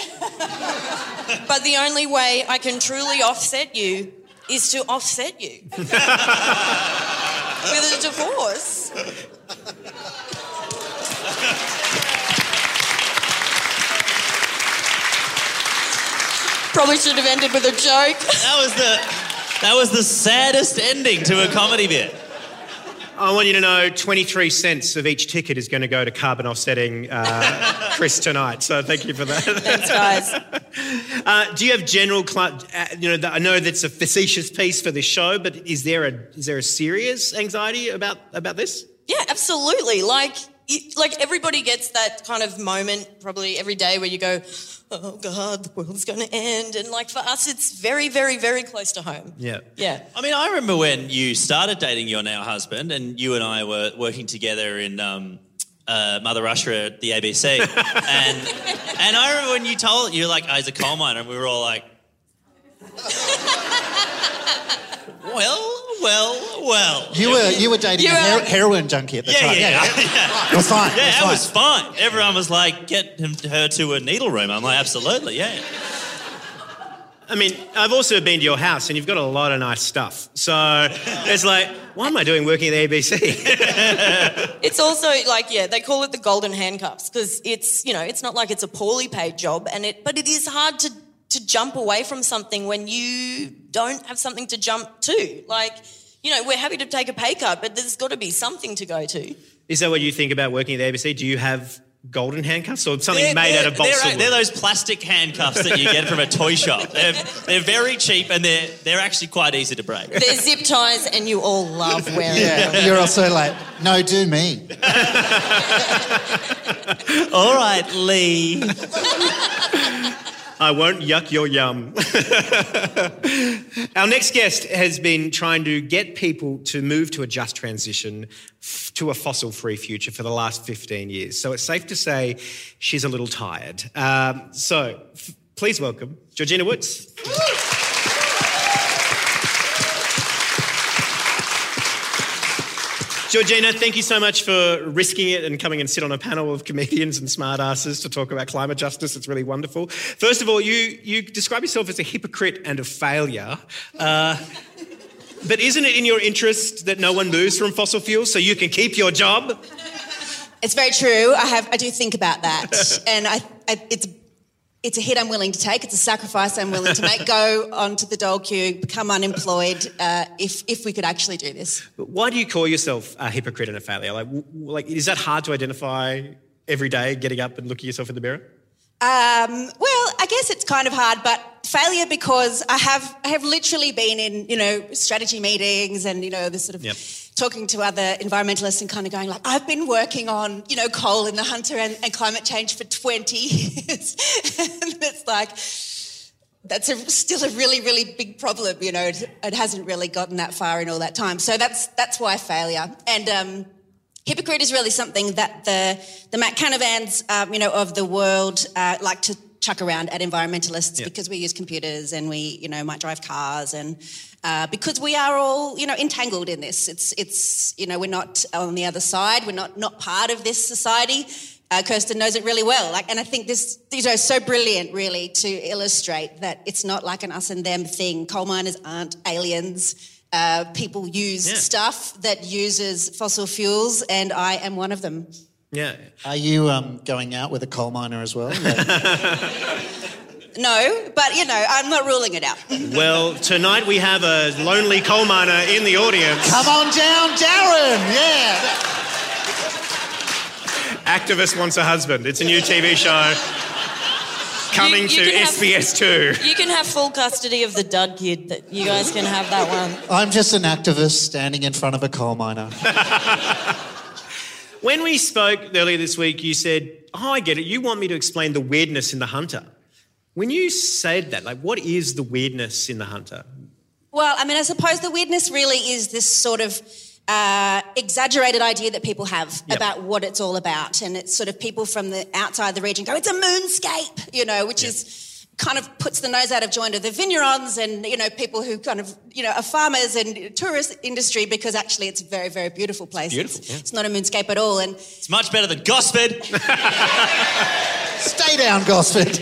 but the only way I can truly offset you is to offset you with a divorce. Probably should have ended with a joke. That was the that was the saddest ending to a comedy bit. I want you to know 23 cents of each ticket is going to go to carbon offsetting uh, Chris tonight. So thank you for that. Thanks, guys. Uh, do you have general, cli- uh, you know, I know that's a facetious piece for this show, but is there a is there a serious anxiety about about this? Yeah, absolutely. Like, it, like everybody gets that kind of moment probably every day where you go, "Oh God, the world's going to end," and like for us, it's very, very, very close to home. Yeah. Yeah. I mean, I remember when you started dating your now husband, and you and I were working together in um, uh, Mother Russia at the ABC, and and I remember when you told you were like, oh, "He's a coal miner," and we were all like, "Well, well, well." You were you were dating You a her- heroin junkie at the Yeah, time. yeah, yeah. yeah. It was fine. Yeah, it that was was fine. Everyone was like, "Get him, her to a needle room." I'm like, "Absolutely, yeah." I mean, I've also been to your house and you've got a lot of nice stuff. So it's like, what am I doing working at the ABC? It's also like, yeah, they call it the golden handcuffs because it's, you know, it's not like it's a poorly paid job, and it, but it is hard to to jump away from something when you don't have something to jump to. Like, you know, we're happy to take a pay cut, but there's got to be something to go to. Is that what you think about working at the ABC? Do you have golden handcuffs or something They're- made out they're- of balsa they're, wood? they're those plastic handcuffs that you get from a toy shop. They're, they're very cheap and they're they're actually quite easy to break. They're zip ties, and you all love wearing Yeah, them. you're also like, no, do me. All right, Lee. I won't yuck your yum. Our next guest has been trying to get people to move to a just transition f- to a fossil free future for the last 15 years. So it's safe to say she's a little tired. Um, so f- please welcome Georgina Woods. Georgina, thank you so much for risking it and coming and sit on a panel of comedians and smartasses to talk about climate justice. It's really wonderful. First of all, you, you describe yourself as a hypocrite and a failure. Uh, but isn't it in your interest that no one moves from fossil fuels so you can keep your job? It's very true. I have. I do think about that, and I, I, it's it's a hit I'm willing to take. It's a sacrifice I'm willing to make. Go onto the dole queue, become unemployed, uh, if if we could actually do this. But why do you call yourself a hypocrite and a failure? Like, like is that hard to identify every day, getting up and looking yourself in the mirror? Um, well, I guess it's kind of hard, but failure because I have I have literally been in you know strategy meetings and you know this sort of Yep. Talking to other environmentalists and kind of going like I've been working on you know coal in the hunter and, and climate change for 20 years. And it's like that's a, still a really really big problem you know it, it hasn't really gotten that far in all that time. So that's that's why failure. And um, hypocrite is really something that the the Matt Canavans um, you know of the world uh, like to chuck around at environmentalists Yeah. because we use computers and we you know might drive cars and uh, because we are all you know entangled in this. It's it's you know we're not on the other side. We're not not part of this society. Uh, Kirsten knows it really well. Like and I think this these are so brilliant really to illustrate that it's not like an us and them thing. Coal miners aren't aliens. Uh, people use Yeah. stuff that uses fossil fuels and I am one of them. Yeah. Are you um, going out with a coal miner as well? no but you know I'm not ruling it out Well, tonight we have a lonely coal miner in the audience. Come on down, Darren. Yeah. Activist wants a husband. It's a new TV show coming You- you to can have- SBS2. You can have full custody of the dud kid. That you guys can have that one. I'm just an activist standing in front of a coal miner. When we spoke earlier this week, you said, Oh, I get it. You want me to explain the weirdness in the hunter. When you said that, like, what is the weirdness in the hunter? Well, I mean, I suppose the weirdness really is this sort of uh, exaggerated idea that people have Yep. about what it's all about. And it's sort of people from the outside the region go, it's a moonscape, you know, which is kind of puts the nose out of joint of the vignerons and, you know, people who kind of, you know, are farmers and tourist industry because actually it's a very, very beautiful place. Beautiful, It's, yeah. it's not a moonscape at all. And It's much better than Gosford. Stay down, Gosford.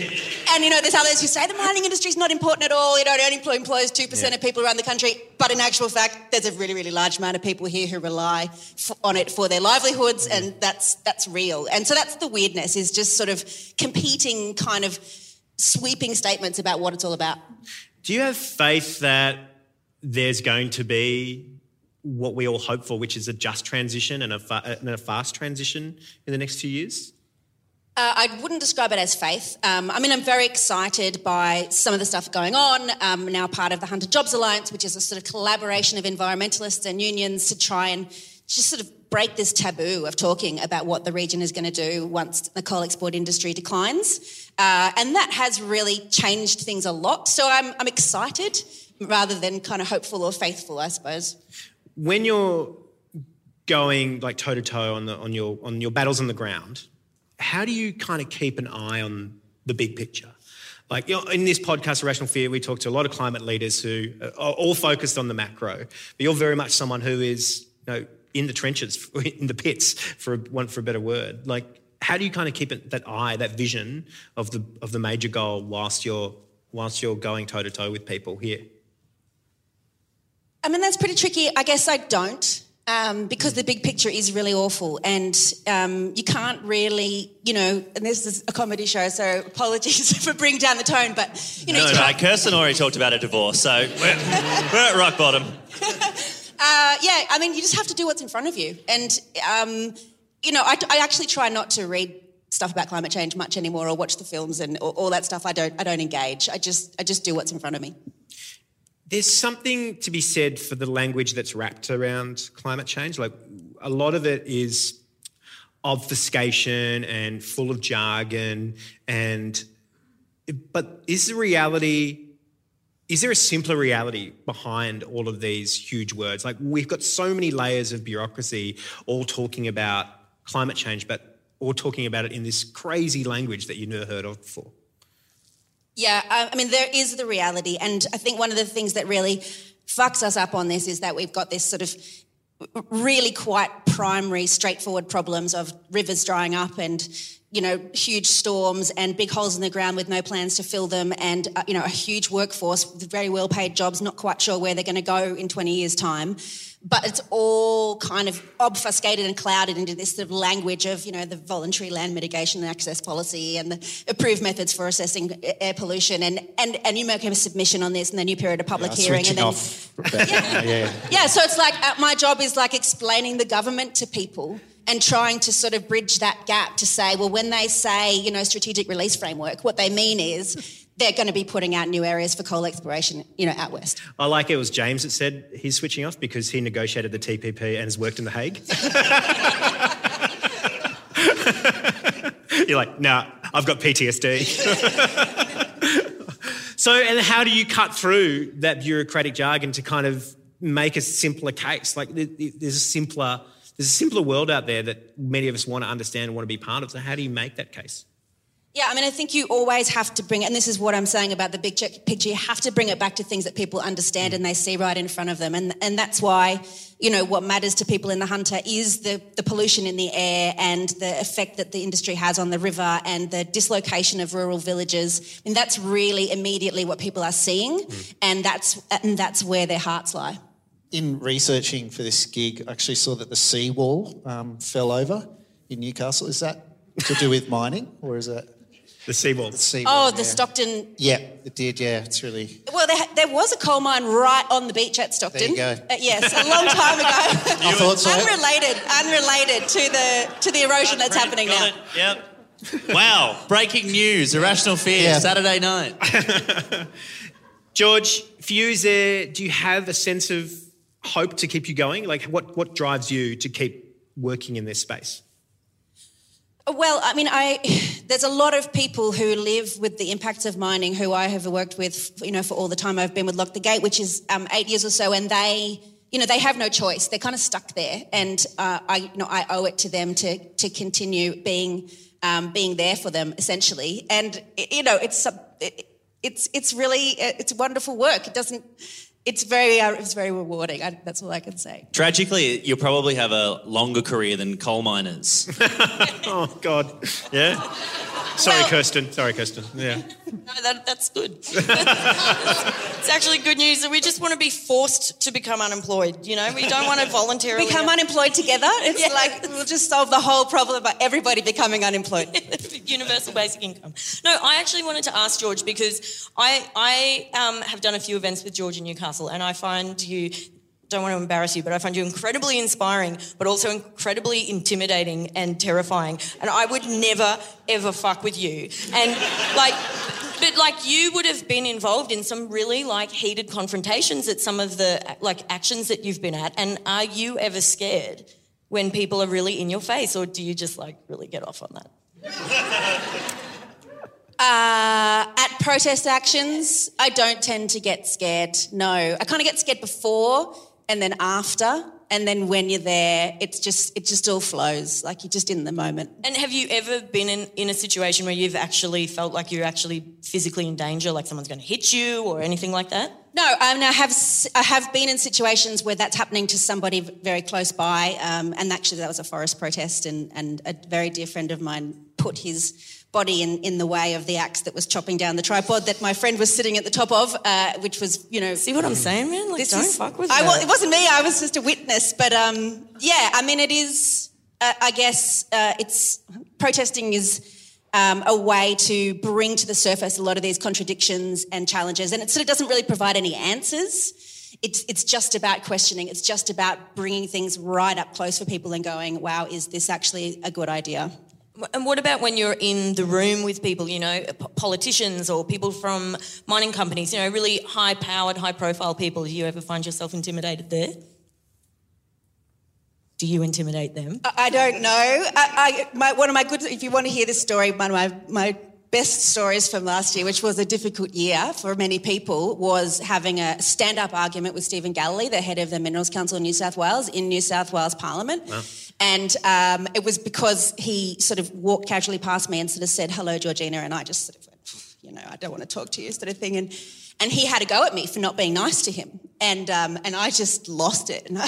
And you know, there's others who say the mining industry is not important at all. You know, it only employs two percent Yeah. of people around the country. But in actual fact, there's a really, really large amount of people here who rely f- on it for their livelihoods, mm-hmm. and that's that's real. And so that's the weirdness is just sort of competing kind of sweeping statements about what it's all about. Do you have faith that there's going to be what we all hope for, which is a just transition and a, fa- and a fast transition in the next few years? Uh, I wouldn't describe it as faith. Um, I mean, I'm very excited by some of the stuff going on. Um, now part of the Hunter Jobs Alliance, which is a sort of collaboration of environmentalists and unions to try and just sort of break this taboo of talking about what the region is going to do once the coal export industry declines. Uh, and that has really changed things a lot. So I'm, I'm excited rather than kind of hopeful or faithful, I suppose. When you're going like toe to toe on on your on your battles on the ground, how do you kind of keep an eye on the big picture? Like you know, in this podcast, Rational Fear, we talk to a lot of climate leaders who are all focused on the macro. But you're very much someone who is, you know, in the trenches, in the pits, for one for a better word. Like, how do you kind of keep it, that eye, that vision of the of the major goal, whilst you're whilst you're going toe to toe with people here? I mean, that's pretty tricky. I guess I don't. Um, because the big picture is really awful, and um, you can't really, you know. And this is a comedy show, so apologies for bringing down the tone. But you know, no, you no, Kirsten already talked about a divorce, so we're, we're at rock bottom. Uh, yeah, I mean, you just have to do what's in front of you. And, um, you know, I, I actually try not to read stuff about climate change much anymore or watch the films and all, all that stuff. I don't, I don't engage. I just, I just do what's in front of me. There's something to be said for the language that's wrapped around climate change. Like a lot of it is obfuscation and full of jargon and but is the reality is there a simpler reality behind all of these huge words like we've got so many layers of bureaucracy all talking about climate change but all talking about it in this crazy language that you've never heard of before Yeah, I mean, there is the reality. And I think one of the things that really fucks us up on this is that we've got this sort of really quite primary, straightforward problems of rivers drying up and, you know, huge storms and big holes in the ground with no plans to fill them and, uh, you know, a huge workforce with very well paid jobs, not quite sure where they're going to go in 20 years' time. But it's all kind of obfuscated and clouded into this sort of language of, you know, the voluntary land mitigation and access policy and the approved methods for assessing air pollution. And, and, and you make a submission on this and then you period a public Yeah, hearing. and then, off. yeah. yeah. yeah, so it's like uh, my job is like explaining the government to people and trying to sort of bridge that gap to say, well, when they say, you know, strategic release framework, what they mean is they're going to be putting out new areas for coal exploration, you know, out west. I like it was James that said he's switching off because he negotiated the TPP and has worked in The Hague. You're like, nah, I've got PTSD. so, and how do you cut through that bureaucratic jargon to kind of make a simpler case? Like, there's a simpler, there's a simpler world out there that many of us want to understand and want to be part of. So, how do you make that case? Yeah, I mean, I think you always have to bring, and this is what I'm saying about the big picture, you have to bring it back to things that people understand and they see right in front of them. And, and that's why, you know, what matters to people in the Hunter is the, the pollution in the air and the effect that the industry has on the river and the dislocation of rural villages. I mean, that's really immediately what people are seeing, and that's, and that's where their hearts lie. In researching for this gig, I actually saw that the seawall um, fell over in Newcastle. Is that to do with mining or is it? The seawall. The seawall. Oh, the yeah. Stockton Yeah, it did. Yeah, it's really. Well, there, there was a coal mine right on the beach at Stockton. There you go. Uh, yes, a long time ago. I thought so. unrelated, unrelated to the to the erosion that's happening now. It. Yep. Wow, breaking news, A Rational Fear, Yeah. Saturday night. George, for you, is there, do you have a sense of hope to keep you going? Like, what, what drives you to keep working in this space? Well, I mean, I there's a lot of people who live with the impacts of mining who I have worked with, you know, for all the time I've been with Lock the Gate, which is um, eight years or so, and they, you know, they have no choice. They're kind of stuck there, and uh, I, you know, I owe it to them to to continue being um, being there for them, essentially. And you know, it's it, it's it's really it's wonderful work. It doesn't. It's very uh, it's very rewarding. I, that's all I can say. Tragically, you'll probably have a longer career than coal miners. oh, God. Yeah? Sorry, Kirsten. Sorry, Kirsten. Yeah. No, that, that's good. it's actually good news that we just want to be forced to become unemployed. You know, we don't want to voluntarily Become unemployed together. It's like we'll just solve the whole problem by everybody becoming unemployed. universal basic income. No, I actually wanted to ask George because I I um, have done a few events with George in Newcastle, and I find you don't want to embarrass you, but I find you incredibly inspiring, but also incredibly intimidating and terrifying. And I would never, ever fuck with you. And like, but like you would have been involved in some really like heated confrontations at some of the like actions that you've been at. And are you ever scared when people are really in your face, or do you just like really get off on that? Uh, at protest actions, I don't tend to get scared. No, I kind of get scared before and then after, and then when you're there, it's just it just all flows like you're just in the moment. And have you ever been in, in a situation where you've actually felt like you're actually physically in danger, like someone's going to hit you or anything like that? No, I, mean, I have I have been in situations where that's happening to somebody very close by, um, and actually that was a forest protest, and and a very dear friend of mine put his body in, in the way of the axe that was chopping down the tripod that my friend was sitting at the top of, uh, which was, you know. See what I'm saying, man? Like, don't fuck with I, wa- It wasn't me, I was just a witness. But um, yeah, I mean, it is, uh, I guess, uh, it's protesting is. Um, a way to bring to the surface a lot of these contradictions and challenges, and it sort of doesn't really provide any answers. It's it's just about questioning. It's just about bringing things right up close for people and going, "Wow, is this actually a good idea?" And what about when you're in the room with people, you know, p- politicians or people from mining companies, you know, really high powered, high profile people? Do you ever find yourself intimidated there? Do you intimidate them? I I don't know. I, I, my, one of my good, if you want to hear this story, one of my, my best stories from last year, which was a difficult year for many people, was having a stand up argument with Stephen Galilee, the head of the Minerals Council in New South Wales, in New South Wales Parliament. And um, it was because he sort of walked casually past me and sort of said, hello, Georgina. And I just sort of went, you know, I don't want to talk to you, sort of thing. And, and he had a go at me for not being nice to him. And, um, and I just lost it. And I,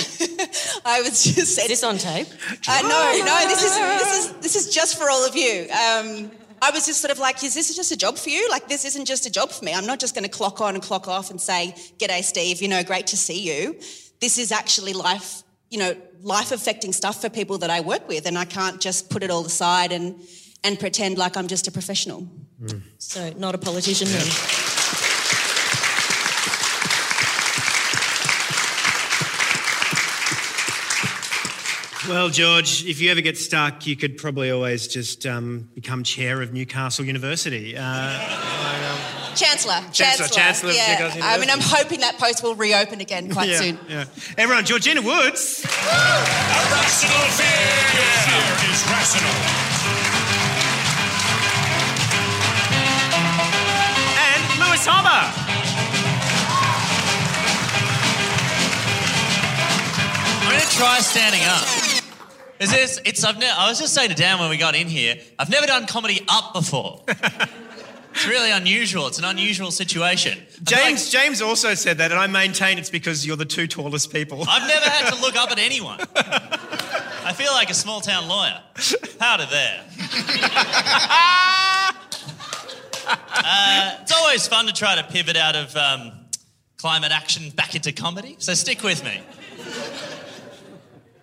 I was just said, this on tape? Uh, no, no, this is, this, is, this is just for all of you. Um, I was just sort of like, is this just a job for you? Like, this isn't just a job for me. I'm not just going to clock on and clock off and say, G'day, Steve, you know, great to see you. This is actually life, you know, life affecting stuff for people that I work with. And I can't just put it all aside and, and pretend like I'm just a professional. So, not a politician then. Well, George, if you ever get stuck, you could probably always just um, become chair of Newcastle University. Uh, Chancellor. Chancellor, Chancellor of yeah. I mean, I'm hoping that post will reopen again quite yeah, soon. Yeah. Everyone, Georgina Woods. Rational fear. Your fear is rational. And Lewis Hobba. I'm going to try standing up. Is this? It's. I've ne- I was just saying to Dan when we got in here. I've never done comedy up before. it's really unusual. It's an unusual situation. James, James also said that, and I maintain it's because you're the two tallest people. I've never had to look up at anyone. I feel like a small town lawyer. Powder there. uh, it's always fun to try to pivot out of um, climate action back into comedy. So stick with me.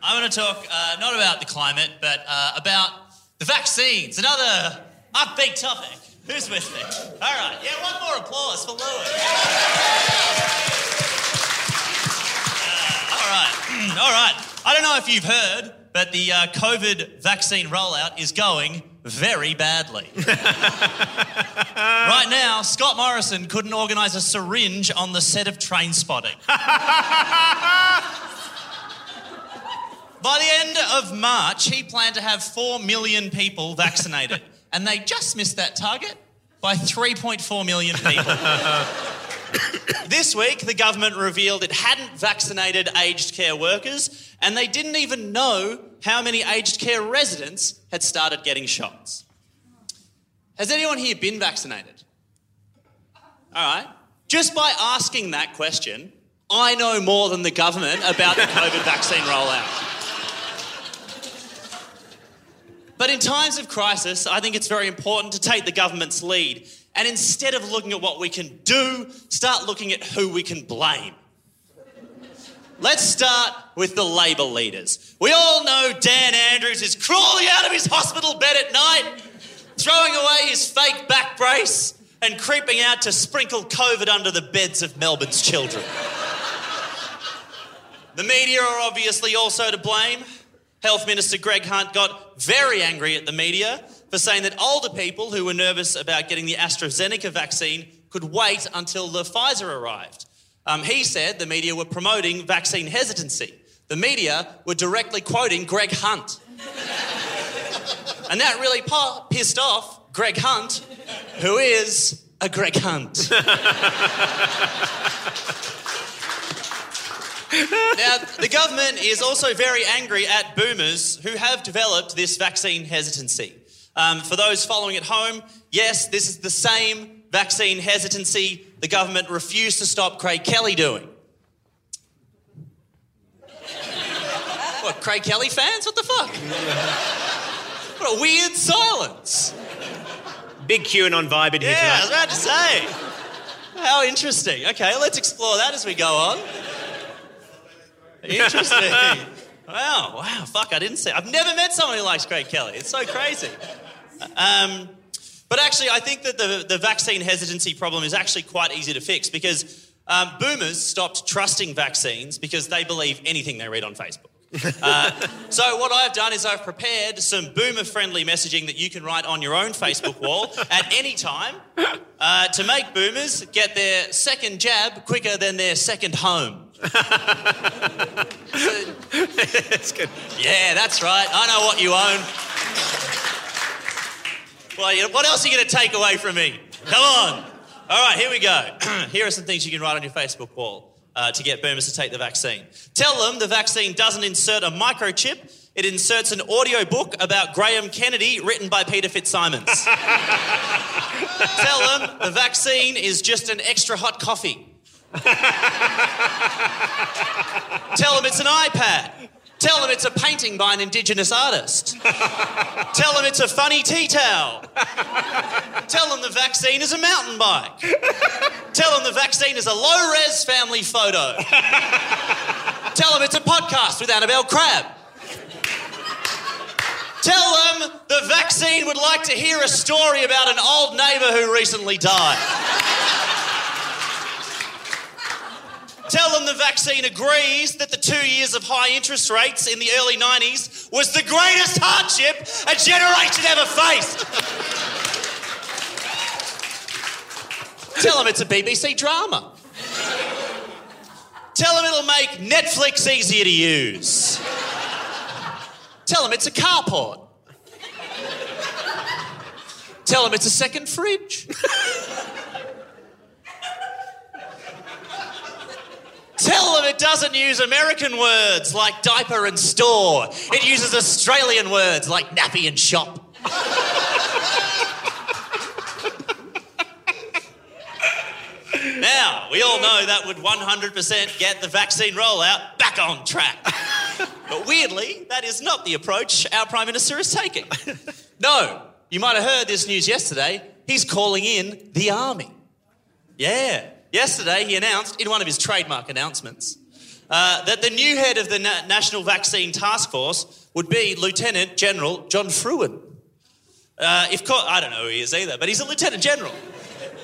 I want to talk uh, not about the climate, but uh, about the vaccines. Another upbeat topic. Who's with me? All right, yeah, one more applause for Lewis. Uh, all right, all right. I don't know if you've heard, but the uh, COVID vaccine rollout is going very badly. right now, Scott Morrison couldn't organise a syringe on the set of Trainspotting. By the end of March, he planned to have 4 million people vaccinated, and they just missed that target by 3.4 million people. this week, the government revealed it hadn't vaccinated aged care workers, and they didn't even know how many aged care residents had started getting shots. Has anyone here been vaccinated? All right. Just by asking that question, I know more than the government about the COVID vaccine rollout. But in times of crisis, I think it's very important to take the government's lead and instead of looking at what we can do, start looking at who we can blame. Let's start with the Labor leaders. We all know Dan Andrews is crawling out of his hospital bed at night, throwing away his fake back brace, and creeping out to sprinkle COVID under the beds of Melbourne's children. The media are obviously also to blame. Health Minister Greg Hunt got very angry at the media for saying that older people who were nervous about getting the AstraZeneca vaccine could wait until the Pfizer arrived. Um, he said the media were promoting vaccine hesitancy. The media were directly quoting Greg Hunt. and that really pissed off Greg Hunt, who is a Greg Hunt. now, the government is also very angry at boomers who have developed this vaccine hesitancy. Um, for those following at home, yes, this is the same vaccine hesitancy the government refused to stop Craig Kelly doing. what, Craig Kelly fans? What the fuck? what a weird silence. Big QAnon vibe in here Yeah, I was about to say. How interesting. Okay, let's explore that as we go on. Interesting. wow, wow, fuck, I didn't say. I've never met someone who likes Craig Kelly. It's so crazy. Um, but actually, I think that the, the vaccine hesitancy problem is actually quite easy to fix because um, boomers stopped trusting vaccines because they believe anything they read on Facebook. Uh, so what I've done is I've prepared some boomer-friendly messaging that you can write on your own Facebook wall at any time uh, to make boomers get their second jab quicker than their second home. that's good. Yeah, that's right. I know what you own. Well, what else are you going to take away from me? Come on. All right, here we go. here are some things you can write on your Facebook wall uh, to get boomers to take the vaccine. Tell them the vaccine doesn't insert a microchip. It inserts an audio book about Graham Kennedy written by Peter Fitzsimons. Tell them the vaccine is just an extra hot coffee. Tell them it's an iPad. Tell them it's a painting by an Indigenous artist. Tell them it's a funny tea towel. Tell them the vaccine is a mountain bike. Tell them the vaccine is a low res family photo. Tell them it's a podcast with Annabel Crabb. Tell them the vaccine would like to hear a story about an old neighbour who recently died. Tell them the vaccine agrees that the two years of high interest rates in the early 90s was the greatest hardship a generation ever faced. Tell them it's a BBC drama. Tell them it'll make Netflix easier to use. Tell them it's a carport. Tell them it's a second fridge. Tell them it doesn't use American words like diaper and store. It uses Australian words like nappy and shop. now, we all know that would 100% get the vaccine rollout back on track. But weirdly, that is not the approach our Prime Minister is taking. No, you might have heard this news yesterday. He's calling in the army. Yeah. Yesterday, he announced in one of his trademark announcements uh, that the new head of the Na- National Vaccine Task Force would be Lieutenant General John Frewen. Uh, if ca- I don't know who he is either, but he's a Lieutenant General,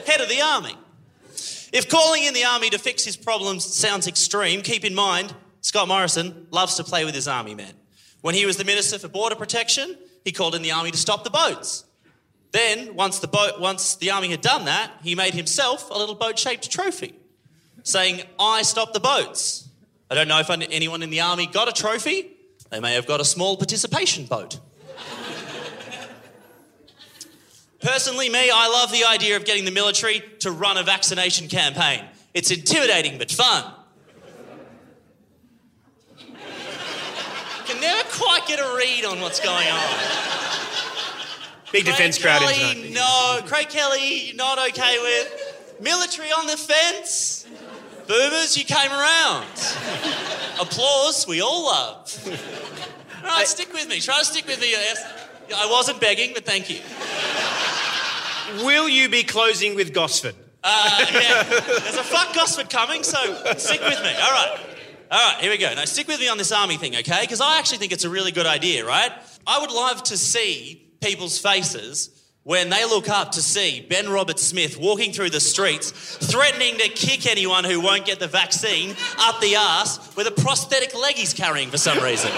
head of the army. If calling in the army to fix his problems sounds extreme, keep in mind Scott Morrison loves to play with his army men. When he was the Minister for Border Protection, he called in the army to stop the boats. Then, once the boat, once the army had done that, he made himself a little boat-shaped trophy, saying, "I stopped the boats." I don't know if anyone in the army got a trophy. They may have got a small participation boat. Personally, me, I love the idea of getting the military to run a vaccination campaign. It's intimidating but fun. Can never quite get a read on what's going on. Big defence crowd in Kelly, tonight. no. Craig Kelly, you're not okay with. Military on the fence. Boomers, you came around. Applause, we all love. All right, stick with me. Try to stick with me. I wasn't begging, but thank you. Will you be closing with Gosford? Uh, yeah. There's a fuck Gosford coming, so stick with me. All right. All right, here we go. Now, stick with me on this army thing, okay? Because I actually think it's a really good idea, right? I would love to see people's faces when they look up to see Ben Roberts Smith walking through the streets, threatening to kick anyone who won't get the vaccine up the arse with a prosthetic leg he's carrying for some reason.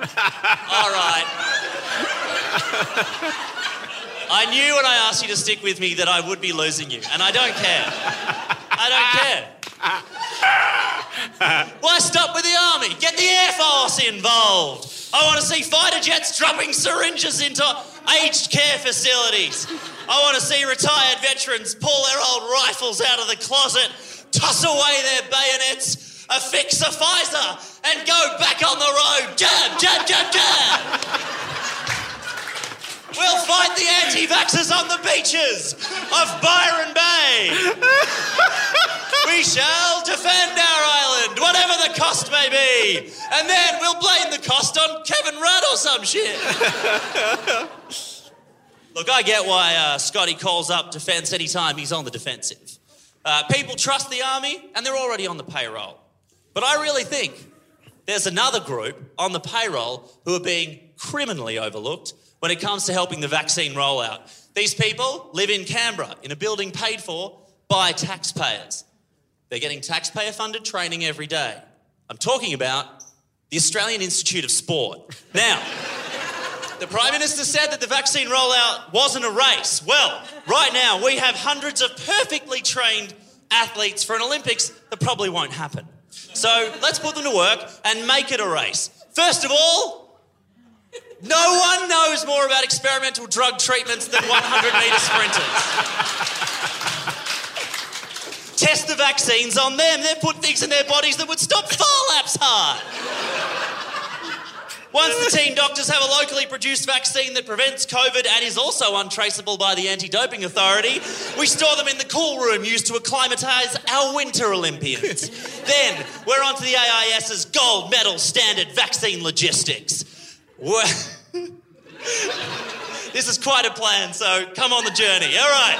All right. I knew when I asked you to stick with me that I would be losing you, and I don't care. I don't care. Why stop with the army? Get the Air Force involved. I want to see fighter jets dropping syringes into aged care facilities. I want to see retired veterans pull their old rifles out of the closet, toss away their bayonets, affix a Pfizer, and go back on the road. Jab, jab, jab, jab. We'll fight the anti vaxxers on the beaches of Byron Bay. We shall defend our island, whatever the cost may be. And then we'll blame the cost on Kevin Rudd or some shit. Look, I get why uh, Scotty calls up defence anytime he's on the defensive. Uh, people trust the army and they're already on the payroll. But I really think there's another group on the payroll who are being criminally overlooked when it comes to helping the vaccine rollout. These people live in Canberra in a building paid for by taxpayers. They're getting taxpayer funded training every day. I'm talking about the Australian Institute of Sport. Now, the Prime Minister said that the vaccine rollout wasn't a race. Well, right now we have hundreds of perfectly trained athletes for an Olympics that probably won't happen. So let's put them to work and make it a race. First of all, no one knows more about experimental drug treatments than 100 metre sprinters. Test the vaccines on them. They've put things in their bodies that would stop Phar Lap's hard. Once the team doctors have a locally produced vaccine that prevents COVID and is also untraceable by the anti doping authority, we store them in the cool room used to acclimatise our winter Olympians. then we're on to the AIS's gold medal standard vaccine logistics. This is quite a plan, so come on the journey. All right.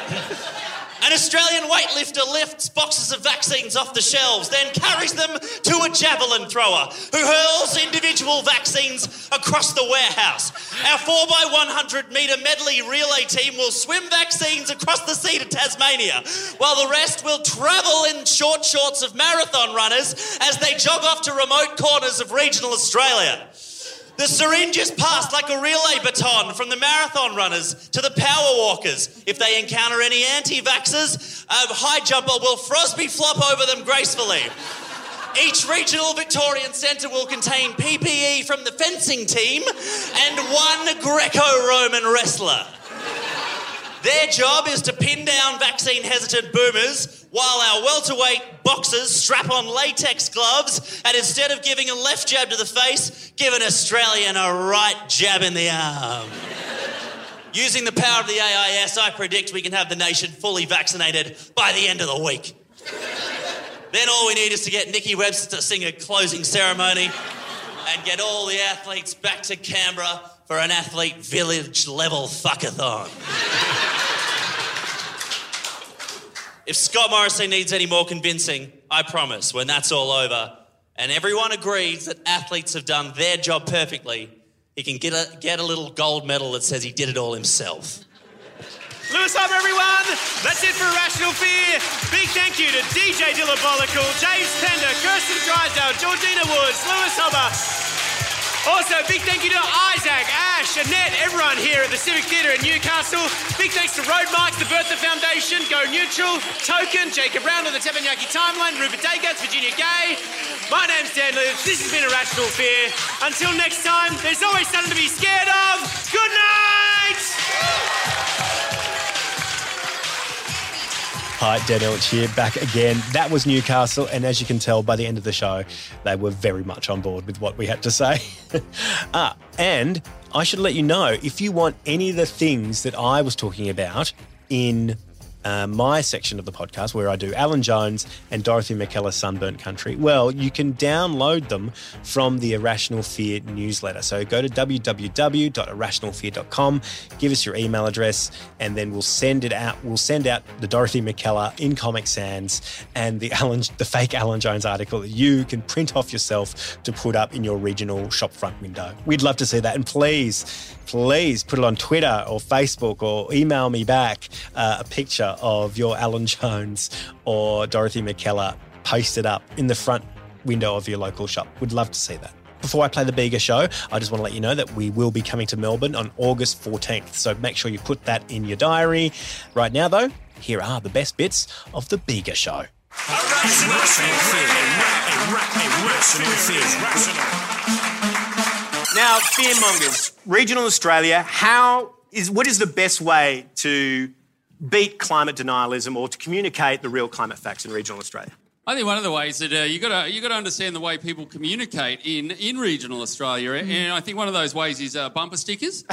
An Australian weightlifter lifts boxes of vaccines off the shelves, then carries them to a javelin thrower who hurls individual vaccines across the warehouse. Our 4x100 metre medley relay team will swim vaccines across the sea to Tasmania, while the rest will travel in short shorts of marathon runners as they jog off to remote corners of regional Australia. The syringe is passed like a relay baton from the marathon runners to the power walkers. If they encounter any anti vaxxers, a high jumper will Fosbury flop over them gracefully. Each regional Victorian centre will contain PPE from the fencing team and one Greco Roman wrestler. Their job is to pin down vaccine hesitant boomers while our welterweight boxers strap on latex gloves and instead of giving a left jab to the face, give an Australian a right jab in the arm. Using the power of the AIS, I predict we can have the nation fully vaccinated by the end of the week. then all we need is to get Nikki Webster to sing a closing ceremony and get all the athletes back to Canberra for an athlete village level fuckathon. if Scott Morrison needs any more convincing, I promise when that's all over and everyone agrees that athletes have done their job perfectly, he can get a, get a little gold medal that says he did it all himself. Lewis Hobba, everyone. That's it for A Rational Fear. Big thank you to DJ Dylabolical, James Pender, Kirsten Drysdale, Georgina Woods, Lewis Hobba. Also, big thank you to Isaac, Ash, Annette, everyone here at the Civic Theatre in Newcastle. Big thanks to Road Marks, the Bertha Foundation, Go Neutral, Token, Jacob of the Teppanyaki Timeline, Rupert Dagats, Virginia Gay. My name's Dan Lewis. This has been A Rational Fear. Until next time, there's always something to be scared of. Good night! Hi, Dan Ilic here, back again. That was Newcastle, and as you can tell by the end of the show, they were very much on board with what we had to say. ah, and I should let you know if you want any of the things that I was talking about in uh, my section of the podcast where I do Alan Jones and Dorothy Mackellar's Sunburnt Country, well, you can download them from the A Rational Fear newsletter. So go to www.arationalfear.com, give us your email address, and then we'll send it out. We'll send out the Dorothy Mackellar in Comic Sans and the Alan, the fake Alan Jones article that you can print off yourself to put up in your regional shopfront window. We'd love to see that, and please, please put it on Twitter or Facebook or email me back uh, a picture of your Alan Jones or Dorothy Mackellar posted up in the front window of your local shop. We'd love to see that. Before I play the Bega show, I just want to let you know that we will be coming to Melbourne on August 14th. So make sure you put that in your diary. Right now, though, here are the best bits of the Bega show. Now, fearmongers, regional Australia, how is what is the best way to beat climate denialism or to communicate the real climate facts in regional Australia? I think one of the ways that uh, you got to you got to understand the way people communicate in in regional Australia, and I think one of those ways is uh, bumper stickers.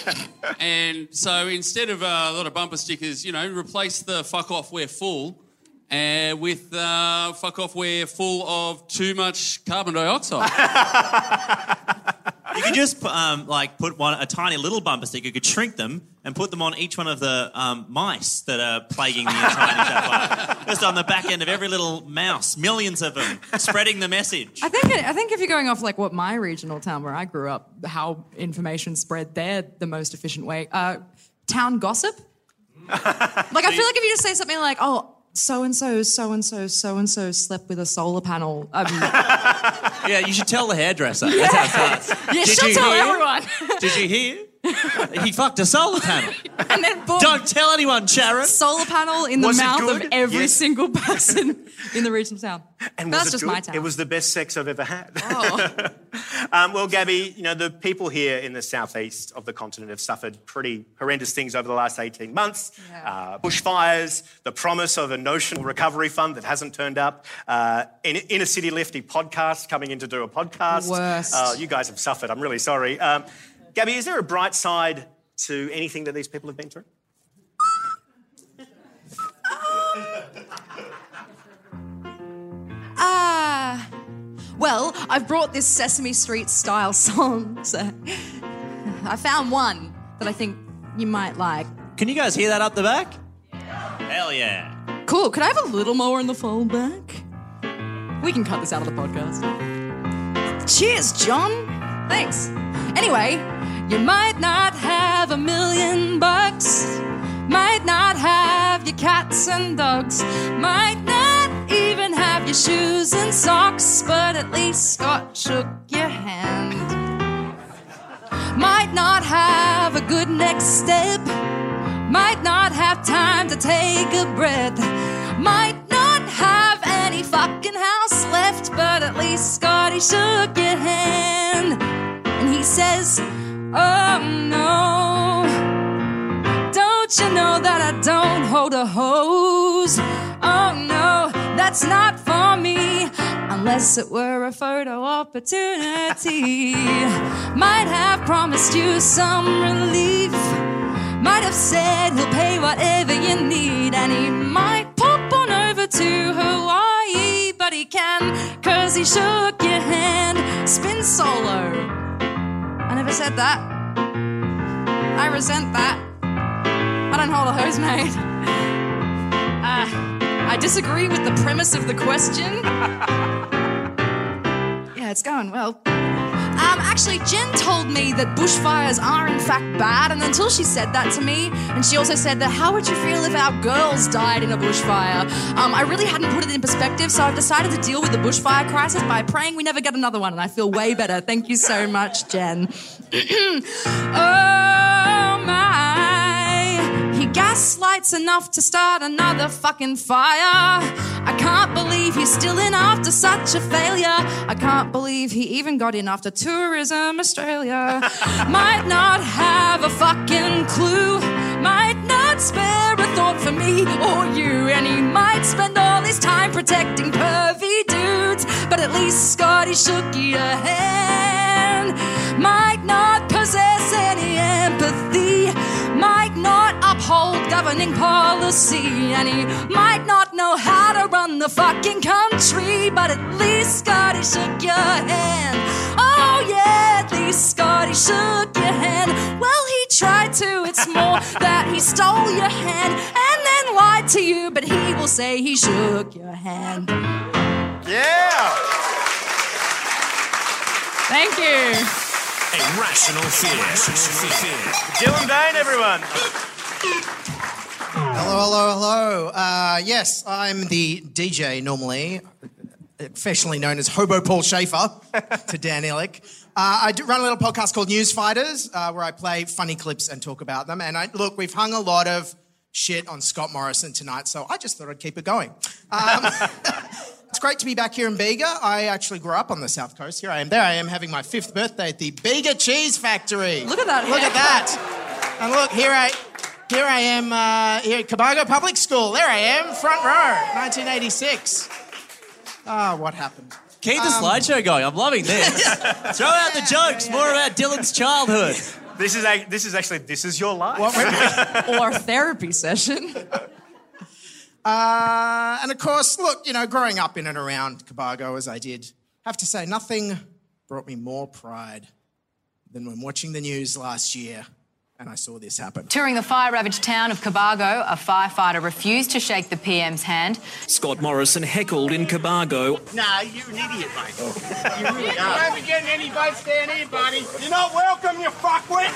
and so instead of uh, a lot of bumper stickers, you know, replace the "fuck off, we're full" uh, with uh, "fuck off, we're full of too much carbon dioxide." You could just um, like put one a tiny little bumper sticker. You could shrink them and put them on each one of the um, mice that are plaguing the entire New South Just on the back end of every little mouse, millions of them, spreading the message. I think I think if you're going off like what my regional town where I grew up, how information spread there the most efficient way. Uh, town gossip. like I feel like if you just say something like, "Oh, so and so, so and so, so and so slept with a solar panel," um, Yeah, you should tell the hairdresser. That's how it starts. yeah, Did she'll you tell hear? everyone. Did you hear? he fucked a solar panel. and then boom, Don't tell anyone, Sharon. solar panel in the Was it mouth good? of every Yes. single person in the regional town. And That's was it just good? my town. It was the best sex I've ever had. Oh. um, well, Gabbi, you know, the people here in the southeast of the continent have suffered pretty horrendous things over the last 18 months. Uh, bushfires, the promise of a notional recovery fund that hasn't turned up, uh, in, inner city lifty podcast coming in to do a podcast. Worst. Uh, you guys have suffered. I'm really sorry. Um, Gabbi, is there a bright side to anything that these people have been through? Ah. Well, I've brought this Sesame Street style song, so I found one that I think you might like. Can you guys hear that up the back? Hell yeah. Cool. Could I have a little more in the fallback? We can cut this out of the podcast. Cheers, John. Thanks. Anyway, you might not have a million bucks, might not have your cats and dogs, might not even have your shoes and socks, but at least Scott shook your hand. Might not have a good next step, might not have time to take a breath, might not have any fucking house left, but at least Scotty shook your hand. And he says, Oh no, don't you know that I don't hold a hose? Oh no, that's not for me. Unless it were a photo opportunity, might have promised you some relief. Might have said he'll pay whatever you need, and he might pop on over to Hawaii, but he can, cause he shook your hand. Spin solo. Never said that. I resent that. I don't hold a hose, mate. Uh, I disagree with the premise of the question. yeah, it's going well. Um, actually, Jen told me that bushfires are in fact bad, and until she said that to me, and she also said that how would you feel if our girls died in a bushfire? Um, I really hadn't put it in perspective, so I've decided to deal with the bushfire crisis by praying we never get another one, and I feel way better. Thank you so much, Jen. he gaslights enough to start another fucking fire. I can't believe he's still in after such a failure. I can't believe he even got in after Tourism Australia. Might not have a fucking clue. Might not spare a thought for me or you. And he might spend all his time protecting pervy dudes. But at least Scotty shook your hand. Might not possess any empathy. Might not uphold governing policy. And he might not know how to run the fucking country, but at least Scotty shook your hand. Oh, yeah, at least Scotty shook your hand. Well, he tried to, it's more that he stole your hand and then lied to you, but he will say he shook your hand. Yeah. Thank you. A rational fear. Dylan Dane, everyone. Hello, hello, hello. Uh, yes, I'm the DJ normally, affectionately known as Hobo Paul Shaffer to Dan Ilic. Uh, I do run a little podcast called News Fighters uh, where I play funny clips and talk about them. And I, look, we've hung a lot of shit on Scott Morrison tonight, so I just thought I'd keep it going. Um, it's great to be back here in Bega. I actually grew up on the south coast. Here I am. There I am having my fifth birthday at the Bega Cheese Factory. Look at that Look at that. And look, here I, here I am uh, here at Cobargo Public School. There I am, front row, 1986. Ah, what happened? Keep the Um, slideshow going. I'm loving this. Throw out the jokes. More about Dylan's childhood. This is a, this is actually this is your life. or therapy session. Uh, and of course, look, you know, growing up in and around Cobargo as I did, have to say, nothing brought me more pride than when watching the news last year and I saw this happen. Touring the fire ravaged town of Cobargo, a firefighter refused to shake the PM's hand. Scott Morrison heckled in Cobargo. Nah, you're an idiot, mate. You really You won't be getting any votes down here, buddy. You're not welcome, you fuckwit.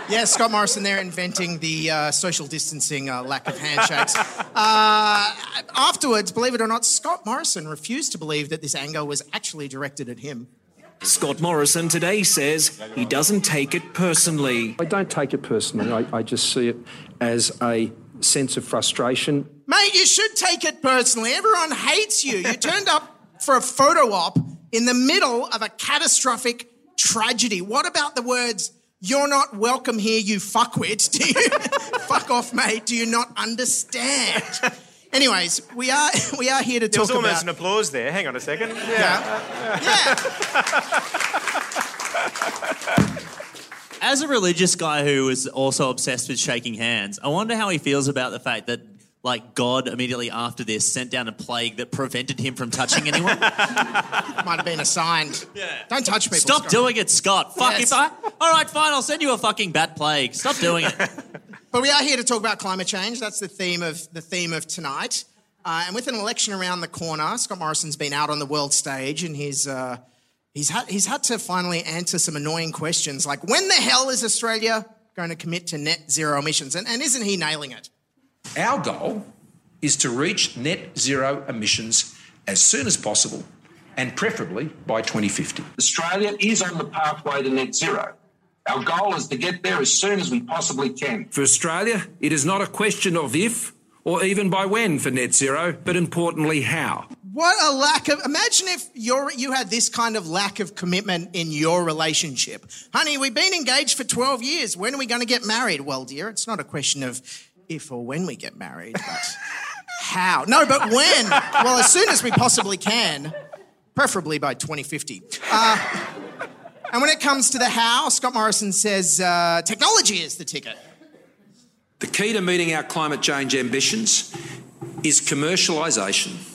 yeah, Scott Morrison there inventing the uh, social distancing uh, lack of handshakes. uh, afterwards, believe it or not, Scott Morrison refused to believe that this anger was actually directed at him. Scott Morrison today says he doesn't take it personally. I don't take it personally. I, I just see it as a sense of frustration. Mate, you should take it personally. Everyone hates you. You turned up for a photo op in the middle of a catastrophic tragedy. What about the words, you're not welcome here, you fuckwit? Do you, fuck off, mate, do you not understand? Anyways, we are, we are here to There was talk almost about... an applause there. Hang on a second. yeah yeah As a religious guy who is also obsessed with shaking hands, I wonder how he feels about the fact that, like, God immediately after this sent down a plague that prevented him from touching anyone. Might have been assigned. Yeah. Don't touch people. Stop Scott. doing it, Scott. Fuck Yes. if I. All right, fine. I'll send you a fucking bat plague. Stop doing it. But we are here to talk about climate change. That's the theme of the theme of tonight. Uh, and with an election around the corner, Scott Morrison's been out on the world stage, and he's uh, he's had he's had to finally answer some annoying questions like when the hell is Australia going to commit to net zero emissions? And, and isn't he nailing it? Our goal is to reach net zero emissions as soon as possible and preferably by 2050. Australia is on the pathway to net zero. Our goal is to get there as soon as we possibly can. For Australia, it is not a question of if or even by when for net zero, but importantly, how. What a lack of! Imagine if you're, you had this kind of lack of commitment in your relationship, honey. We've been engaged for twelve years. When are we going to get married? Well, dear, it's not a question of if or when we get married, but how. No, but when? Well, as soon as we possibly can, preferably by 2050. Uh, and when it comes to the how, Scott Morrison says uh, technology is the ticket. The key to meeting our climate change ambitions is commercialisation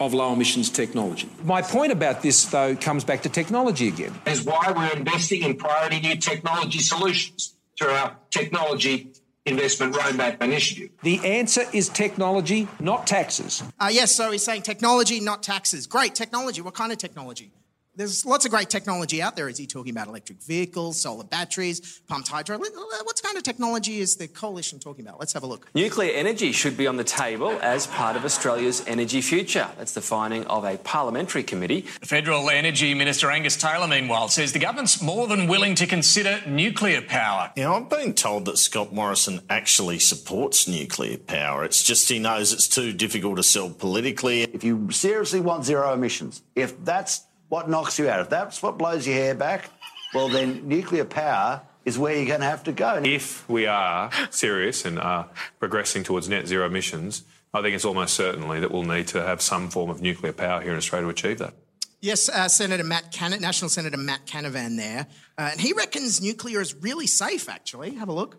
of low emissions technology. My point about this, though, comes back to technology again. Is why we're investing in priority new technology solutions through our technology investment roadmap initiative. The answer is technology, not taxes. Uh, yes, so he's saying technology, not taxes. Great technology. What kind of technology? There's lots of great technology out there. Is he talking about electric vehicles, solar batteries, pumped hydro? What kind of technology is the coalition talking about? Let's have a look. Nuclear energy should be on the table as part of Australia's energy future. That's the finding of a parliamentary committee. The Federal Energy Minister Angus Taylor, meanwhile, says the government's more than willing to consider nuclear power. Now, I've been told that Scott Morrison actually supports nuclear power. It's just he knows it's too difficult to sell politically. If you seriously want zero emissions, if that's what knocks you out, if that's what blows your hair back, well, then nuclear power is where you're going to have to go. If we are serious and are progressing towards net zero emissions, I think it's almost certainly that we'll need to have some form of nuclear power here in Australia to achieve that. Yes, uh, Senator Matt Can- National Senator Matt Canavan there, uh, and he reckons nuclear is really safe. Actually, have a look.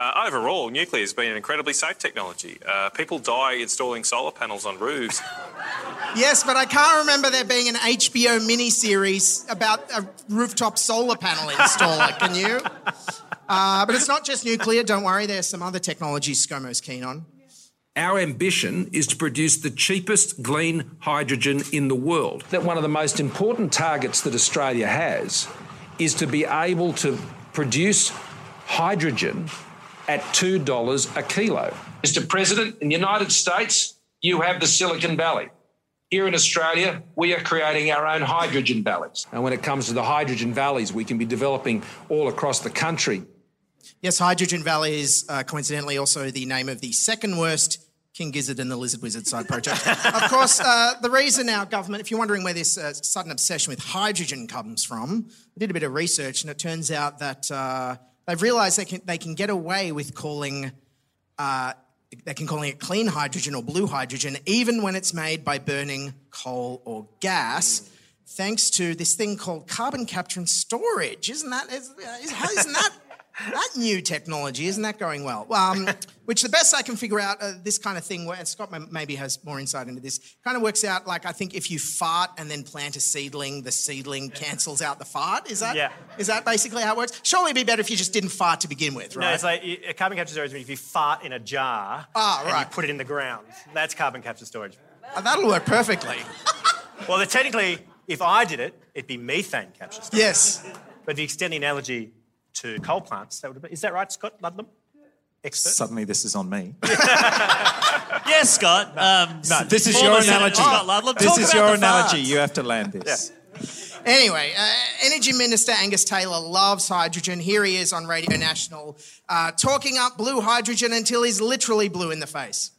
Uh, overall, nuclear has been an incredibly safe technology. Uh, people die installing solar panels on roofs. Yes, but I can't remember there being an HBO miniseries about a rooftop solar panel installer. Can you? Uh, but it's not just nuclear. Don't worry. There's some other technologies ScoMo's keen on. Our ambition is to produce the cheapest green hydrogen in the world. That one of the most important targets that Australia has is to be able to produce hydrogen at $2 a kilo. Mr. President, in the United States, you have the Silicon Valley. Here in Australia, we are creating our own hydrogen valleys. And when it comes to the hydrogen valleys, we can be developing all across the country Yes, Hydrogen Valley is uh, coincidentally also the name of the second worst King Gizzard and the Lizard Wizard side project. of course, uh, the reason our government, if you're wondering where this uh, sudden obsession with hydrogen comes from, I did a bit of research and it turns out that uh, they've realised they can, they can get away with calling. Uh, they can calling it clean hydrogen or blue hydrogen, even when it's made by burning coal or gas, thanks to this thing called carbon capture and storage. Isn't that? Is, is, isn't that that new technology isn't that going well? Um, which the best I can figure out, uh, this kind of thing, and Scott maybe has more insight into this, kind of works out like I think if you fart and then plant a seedling, the seedling cancels out the fart. Is that? Yeah. Is that basically how it works? Surely it'd be better if you just didn't fart to begin with, right? No, it's like a carbon capture storage. If you fart in a jar Ah, and you right. put it in the ground, that's carbon capture storage. Uh, that'll work perfectly. Well, technically, if I did it, it'd be methane capture storage. Yes. But the you extend analogy to coal plants, that would be, is that right, Scott Ludlam? Expert. Suddenly, this is on me. Yes, Scott. Um, No, this is your Senator analogy. Scott Ludlam. This Talk is your analogy. farts. You have to land this. Anyway, uh, Energy Minister Angus Taylor loves hydrogen. Here he is on Radio National uh, talking up blue hydrogen until he's literally blue in the face.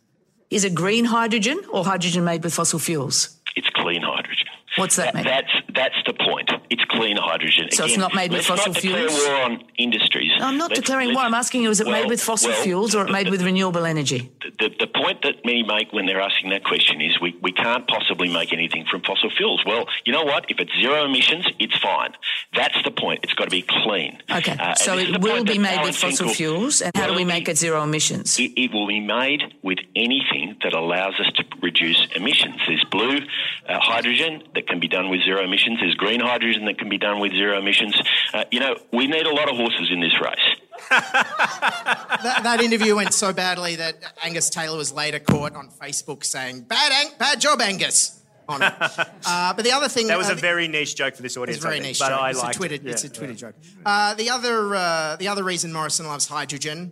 Is it green hydrogen or hydrogen made with fossil fuels? It's clean hydrogen. What's that mean? That's that's the point. It's clean hydrogen. So it's not made with fossil fuels? war on industries. No, I'm not Let's- declaring war. let's- I'm asking you, is it well, made with fossil well, fuels or it made with renewable energy? The, the point that many make when they're asking that question is we, we can't possibly make anything from fossil fuels. Well, you know what? If it's zero emissions, it's fine. That's the point. It's got to be clean. Okay, Uh, so it will be made Alan with fossil Finkel- fuels, and how do we make it zero emissions? It, it will be made with anything that allows us to reduce emissions. There's blue uh, hydrogen that can be done with zero emissions. There's green hydrogen that can be done with zero emissions. Uh, you know, we need a lot of horses in this race. that, that interview went so badly that Angus Taylor was later caught on Facebook saying, "Bad, Ang- bad job, Angus." On it. Uh, but the other thing That was uh, a very niche joke for this audience. It's a very think, niche but joke. I it's, a Twitter, it. it's a Twitter yeah. joke. Uh, the other uh, the other reason Morrison loves hydrogen,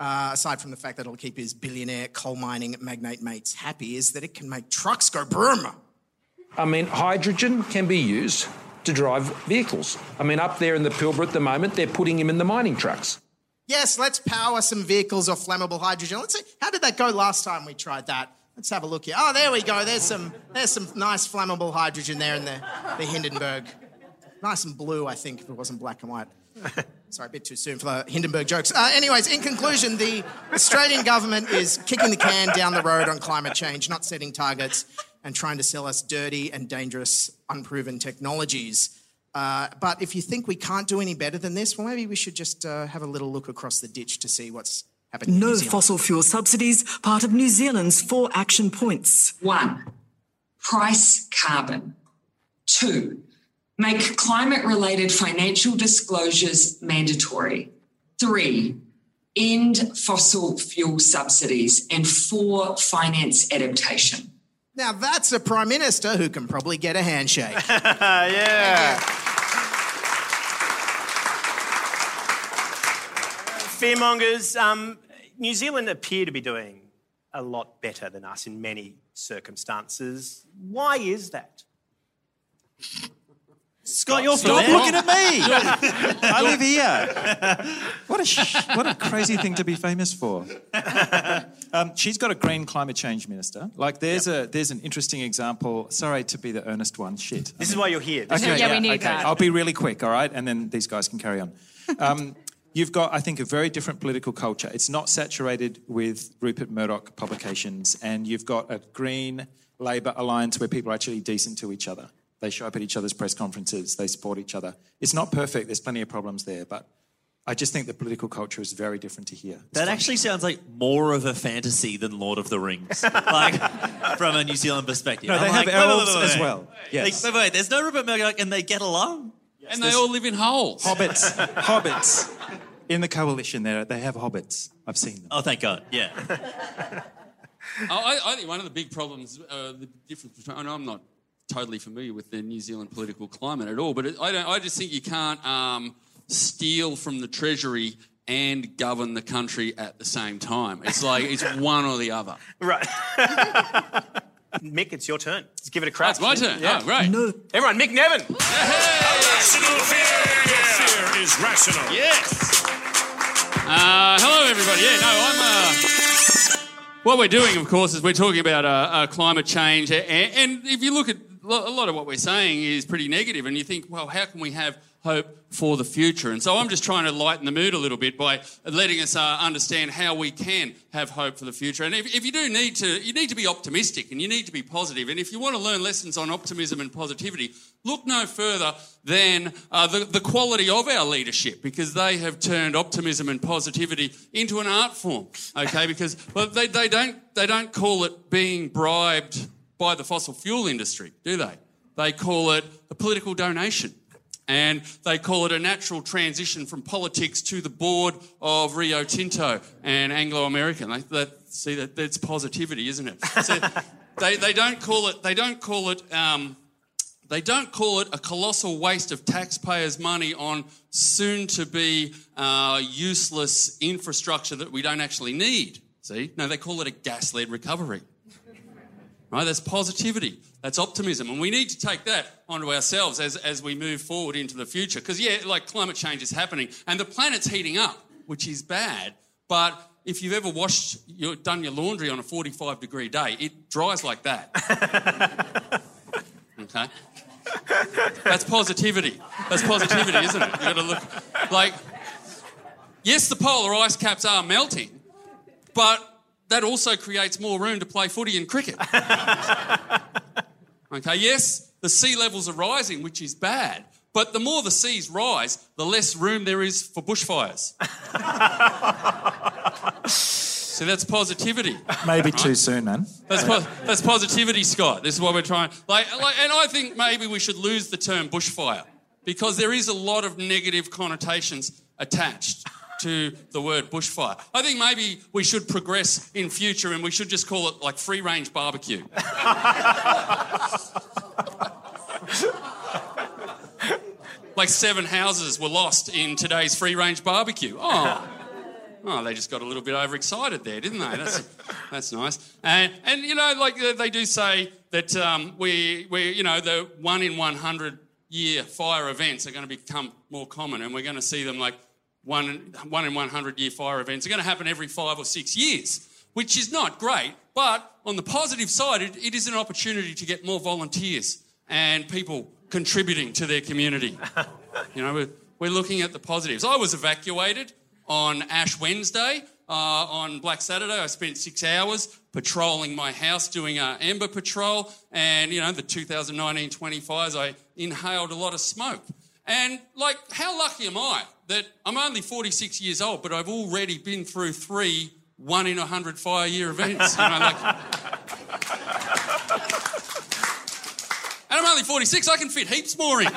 uh, aside from the fact that it'll keep his billionaire coal mining magnate mates happy, is that it can make trucks go broom. I mean, hydrogen can be used to drive vehicles. I mean, up there in the Pilbara at the moment, they're putting him in the mining trucks. Yes, let's power some vehicles off flammable hydrogen. Let's see how did that go last time we tried that. Let's have a look here. Oh, there we go. There's some there's some nice flammable hydrogen there in the, the Hindenburg. Nice and blue, I think, if it wasn't black and white. Sorry, a bit too soon for the Hindenburg jokes. Uh, anyways, in conclusion, the Australian government is kicking the can down the road on climate change, not setting targets, and trying to sell us dirty and dangerous, unproven technologies. Uh, but if you think we can't do any better than this, well, maybe we should just uh, have a little look across the ditch to see what's happening. in No New fossil fuel subsidies, part of New Zealand's four action points. One, price carbon. Two, make climate related financial disclosures mandatory. Three, end fossil fuel subsidies. And four, finance adaptation. Now that's a prime minister who can probably get a handshake. yeah. Fearmongers, um, New Zealand appear to be doing a lot better than us in many circumstances. Why is that? Scott, you're Stop Stop looking at me. I live here. What a sh- what a crazy thing to be famous for. um, she's got a green climate change minister. Like there's a there's an interesting example. Sorry to be the earnest one. Shit. This is why you're here. This Okay, is- yeah, we need okay. that. I'll be really quick, all right, and then these guys can carry on. Um, you've got, I think, a very different political culture. It's not saturated with Rupert Murdoch publications, and you've got a Green Labor alliance where people are actually decent to each other. They show up at each other's press conferences. They support each other. It's not perfect. There's plenty of problems there, but I just think the political culture is very different to here. That actually sounds like more of a fantasy than Lord of the Rings, like from a New Zealand perspective. No, they I'm have like, wait, wait, elves wait, wait, as well. Yes. Like, wait, wait, there's no Rupert Murdoch, and they get along. and they all live in holes. Hobbits. hobbits. In the coalition, there they have hobbits. I've seen them. Oh, thank God. Yeah. I, I think one of the big problems, uh, the difference between, and I'm not totally familiar with the New Zealand political climate at all, but it, I, don't, I just think you can't um, steal from the Treasury and govern the country at the same time. It's like it's one or the other. Right. Mick, it's your turn. Let's give it a crack. it's my turn. Oh, right. No. Everyone, Mick Neven. Rational fear. Your fear is rational. Yes. Uh, hello, everybody. Yeah, no, I'm. Uh, what we're doing, of course, is we're talking about uh, uh, climate change, and, and if you look at lo- a lot of what we're saying is pretty negative, and you think, well, how can we have hope for the future? And so I'm just trying to lighten the mood a little bit by letting us uh, understand how we can have hope for the future. And if, if you do need to, you need to be optimistic and you need to be positive. And if you want to learn lessons on optimism and positivity, look no further than uh, the, the quality of our leadership because they have turned optimism and positivity into an art form. Okay, because well, they, they don't they don't call it being bribed by the fossil fuel industry, do they? They call it a political donation. And they call it a natural transition from politics to the board of Rio Tinto and Anglo American. They, that, see, that, that's positivity, isn't it? So they, they don't call it. They don't call it. Um, they don't call it a colossal waste of taxpayers' money on soon to be uh, useless infrastructure that we don't actually need. See? No, they call it a gas led recovery. Right? That's positivity. That's optimism. And we need to take that onto ourselves as, as we move forward into the future. Because, yeah, like climate change is happening and the planet's heating up, which is bad. But if you've ever washed, your, done your laundry on a 45 degree day, it dries like that. okay? That's positivity. That's positivity, isn't it? You've got to look like, yes, the polar ice caps are melting, but that also creates more room to play footy and cricket. okay, yes, the sea levels are rising, which is bad, but the more the seas rise, the less room there is for bushfires. so that's positivity. Maybe too soon, man. That's, po- that's positivity, Scott. This is what we're trying. Like, like, and I think maybe we should lose the term bushfire because there is a lot of negative connotations attached to the word bushfire. I think maybe we should progress in future and we should just call it like free range barbecue. like seven houses were lost in today's free range barbecue. Oh. Oh, they just got a little bit overexcited there, didn't they? That's, that's nice. And, and, you know, like uh, they do say that um, we, we, you know, the one in 100 year fire events are going to become more common and we're going to see them like one, one in 100 year fire events are going to happen every five or six years, which is not great. But on the positive side, it, it is an opportunity to get more volunteers and people contributing to their community. You know, we're, we're looking at the positives. I was evacuated on Ash Wednesday. Uh, on Black Saturday, I spent six hours patrolling my house, doing an Ember patrol, and you know the 2019-20 fires. I inhaled a lot of smoke, and like, how lucky am I that I'm only 46 years old, but I've already been through three one in a hundred fire year events. You know, like, and I'm only 46. I can fit heaps more in.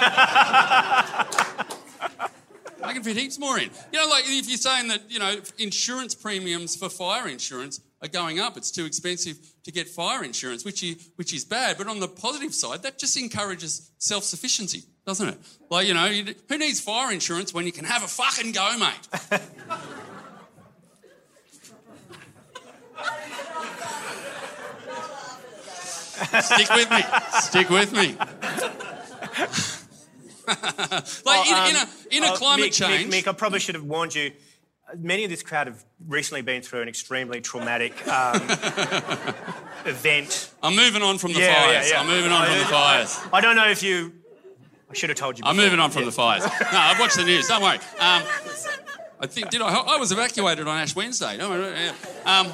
I can fit heaps more in. You know, like if you're saying that, you know, insurance premiums for fire insurance are going up, it's too expensive to get fire insurance, which is, which is bad. But on the positive side, that just encourages self sufficiency, doesn't it? Like, you know, you, who needs fire insurance when you can have a fucking go, mate? Stick with me. Stick with me. like in, in a, in a Oh, climate Mick, change. Mick, Mick, I probably should have warned you. Many of this crowd have recently been through an extremely traumatic um, event. I'm moving on from the Yeah, fires. yeah, yeah. I'm moving on from the fires. I don't know if you. I should have told you. I'm moving on from Yeah. the fires. No, I've watched the news. Don't worry. Um, I think did I? I was evacuated on Ash Wednesday. No, yeah. um,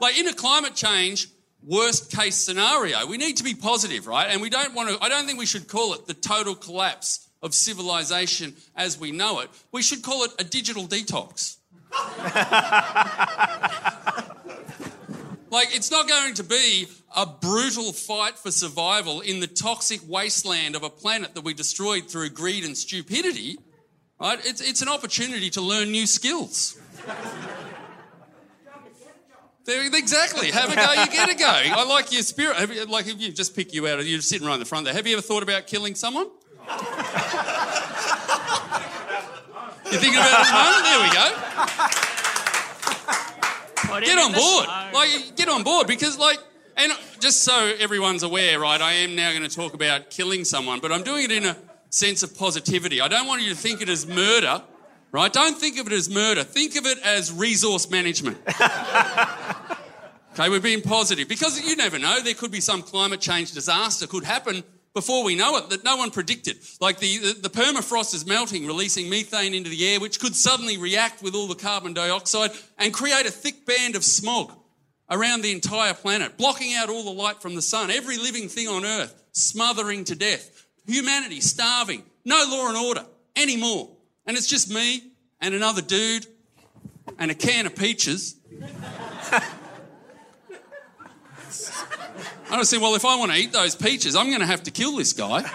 like in a climate change worst case scenario, we need to be positive, right? And we don't want to. I don't think we should call it the total collapse of civilization as we know it. We should call it a digital detox. like, it's not going to be a brutal fight for survival in the toxic wasteland of a planet that we destroyed through greed and stupidity. Right? It's, it's an opportunity to learn new skills. Exactly. Have a go, you get a go. I like your spirit. You, like if you just pick you out, you're sitting right in the front there. Have you ever thought about killing someone? You're thinking about it? There we go. Get on board. Like, get on board because, like, and just so everyone's aware, right? I am now going to talk about killing someone, but I'm doing it in a sense of positivity. I don't want you to think it as murder, right? Don't think of it as murder. Think of it as resource management. okay, we're being positive because you never know. There could be some climate change disaster could happen before we know it that no one predicted. Like the, the, the, permafrost is melting, releasing methane into the air, which could suddenly react with all the carbon dioxide and create a thick band of smog around the entire planet, blocking out all the light from the sun, every living thing on earth smothering to death, humanity starving, no law and order anymore. And it's just me and another dude and a can of peaches. I saying, well, if I want to eat those peaches, I'm going to have to kill this guy.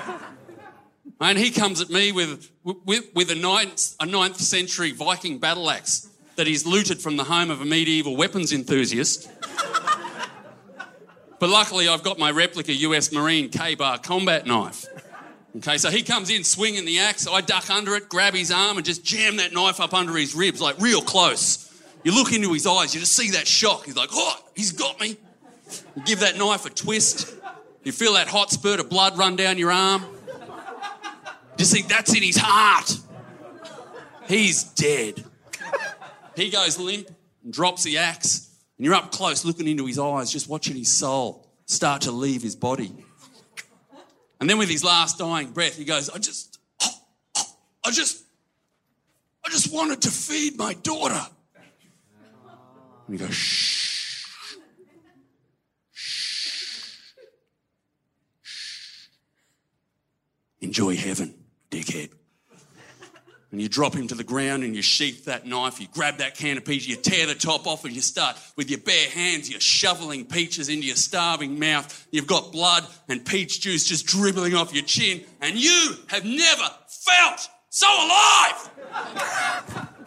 And he comes at me with, with, with a, ninth, a ninth century Viking battle axe that he's looted from the home of a medieval weapons enthusiast. but luckily, I've got my replica US Marine K bar combat knife. Okay, so he comes in swinging the axe. I duck under it, grab his arm, and just jam that knife up under his ribs, like real close. You look into his eyes, you just see that shock. He's like, oh, he's got me. You give that knife a twist. You feel that hot spurt of blood run down your arm. Just think that's in his heart. He's dead. He goes limp and drops the axe, and you're up close looking into his eyes, just watching his soul start to leave his body. And then with his last dying breath, he goes, I just, I just, I just wanted to feed my daughter. And he goes, shh. Enjoy heaven, dickhead. And you drop him to the ground and you sheath that knife, you grab that can of peaches, you tear the top off, and you start with your bare hands, you're shoveling peaches into your starving mouth. You've got blood and peach juice just dribbling off your chin, and you have never felt so alive!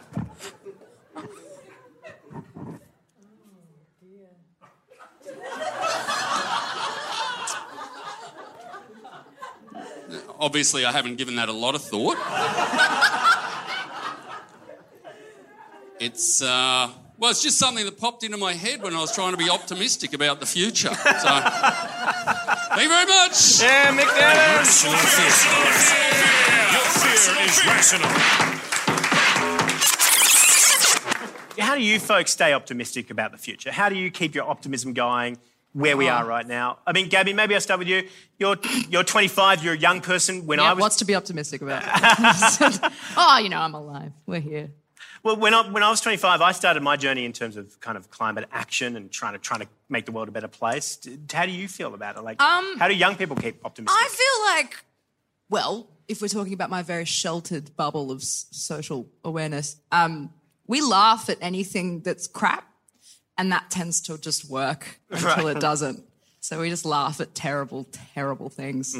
Oh, Obviously, I haven't given that a lot of thought. It's, uh, well, it's just something that popped into my head when I was trying to be optimistic about the future. So, thank you very much. Yeah, Mick Adams. Your fear is rational. How do you folks stay optimistic about the future? How do you keep your optimism going where we Oh. are right now? I mean, Gabbi, maybe I'll start with you. You're, you're 25, you're a young person. When yeah, I was what's to be optimistic about? oh, you know, I'm alive. We're here. Well, when I, when I was 25, I started my journey in terms of kind of climate action and trying to trying to make the world a better place. How do you feel about it? Like, Um, how do young people keep optimistic? I feel like, well, if we're talking about my very sheltered bubble of s- social awareness, um, we laugh at anything that's crap, and that tends to just work until Right. it doesn't. So we just laugh at terrible, terrible things.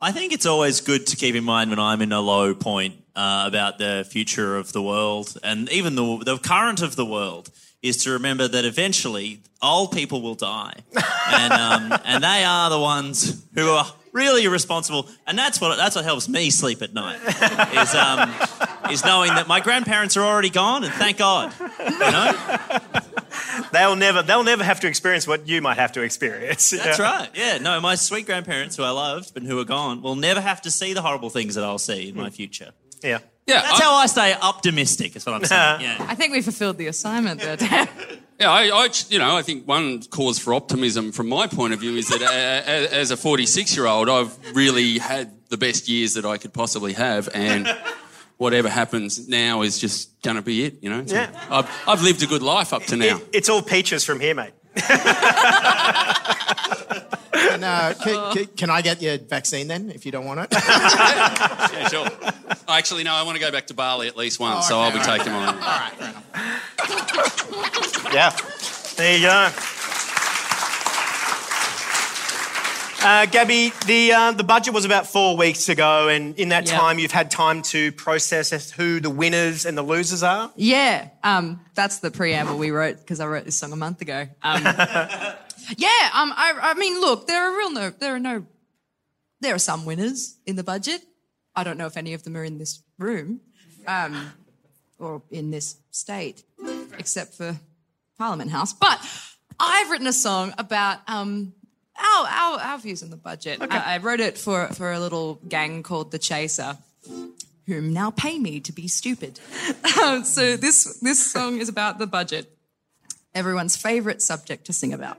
I think it's always good to keep in mind when I'm in a low point uh, about the future of the world and even the, the current of the world is to remember that eventually old people will die. and, um, and they are the ones who are really irresponsible. And that's what, that's what helps me sleep at night is, um, is knowing that my grandparents are already gone and thank God. You know? they'll never they'll never have to experience what you might have to experience. That's Yeah. right. Yeah, no, my sweet grandparents who I loved but who are gone will never have to see the horrible things that I'll see in my future. Yeah. Yeah, That's I- how I stay optimistic, is what I'm saying. Yeah. I think we fulfilled the assignment there, Dan. Yeah, I, I, you know, I think one cause for optimism from my point of view is that uh, as, as a 46 year old, I've really had the best years that I could possibly have, and whatever happens now is just going to be it. You know, So Yeah. I've, I've lived a good life up to now. It- it's all peaches from here, mate. can, uh, can, can, can I get your vaccine then if you don't want it? yeah, sure. Actually, no, I want to go back to Bali at least once, so I'll be taking mine. All right, fair enough. Yeah. There you go. Uh, Gabbi, the uh, the budget was about four weeks ago, and in that Yeah. time, you've had time to process who the winners and the losers are. Yeah, um, that's the preamble we wrote because I wrote this song a month ago. Um, yeah, um, I, I mean, look, there are real no, there are no, there are some winners in the budget. I don't know if any of them are in this room, um, or in this state, except for Parliament House. But I've written a song about um, our, our our views on the budget. I, I wrote it for for a little gang called the Chaser whom now pay me to be stupid. Um, so this this song is about the budget, everyone's favorite subject to sing about.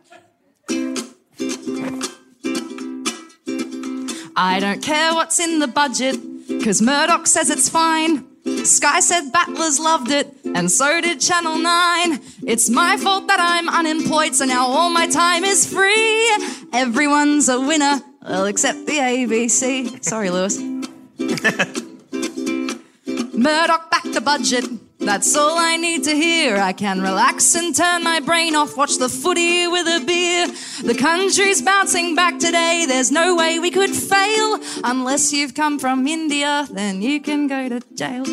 I don't care what's in the budget, cause Murdoch says it's fine. Sky said Battlers loved it, and so did Channel 9. It's my fault that I'm unemployed, so now all my time is free. Everyone's a winner, well, except the ABC. Sorry, Lewis. Murdoch back the budget. That's all I need to hear. I can relax and turn my brain off, watch the footy with a beer. The country's bouncing back today. There's no way we could fail. Unless you've come from India, then you can go to jail.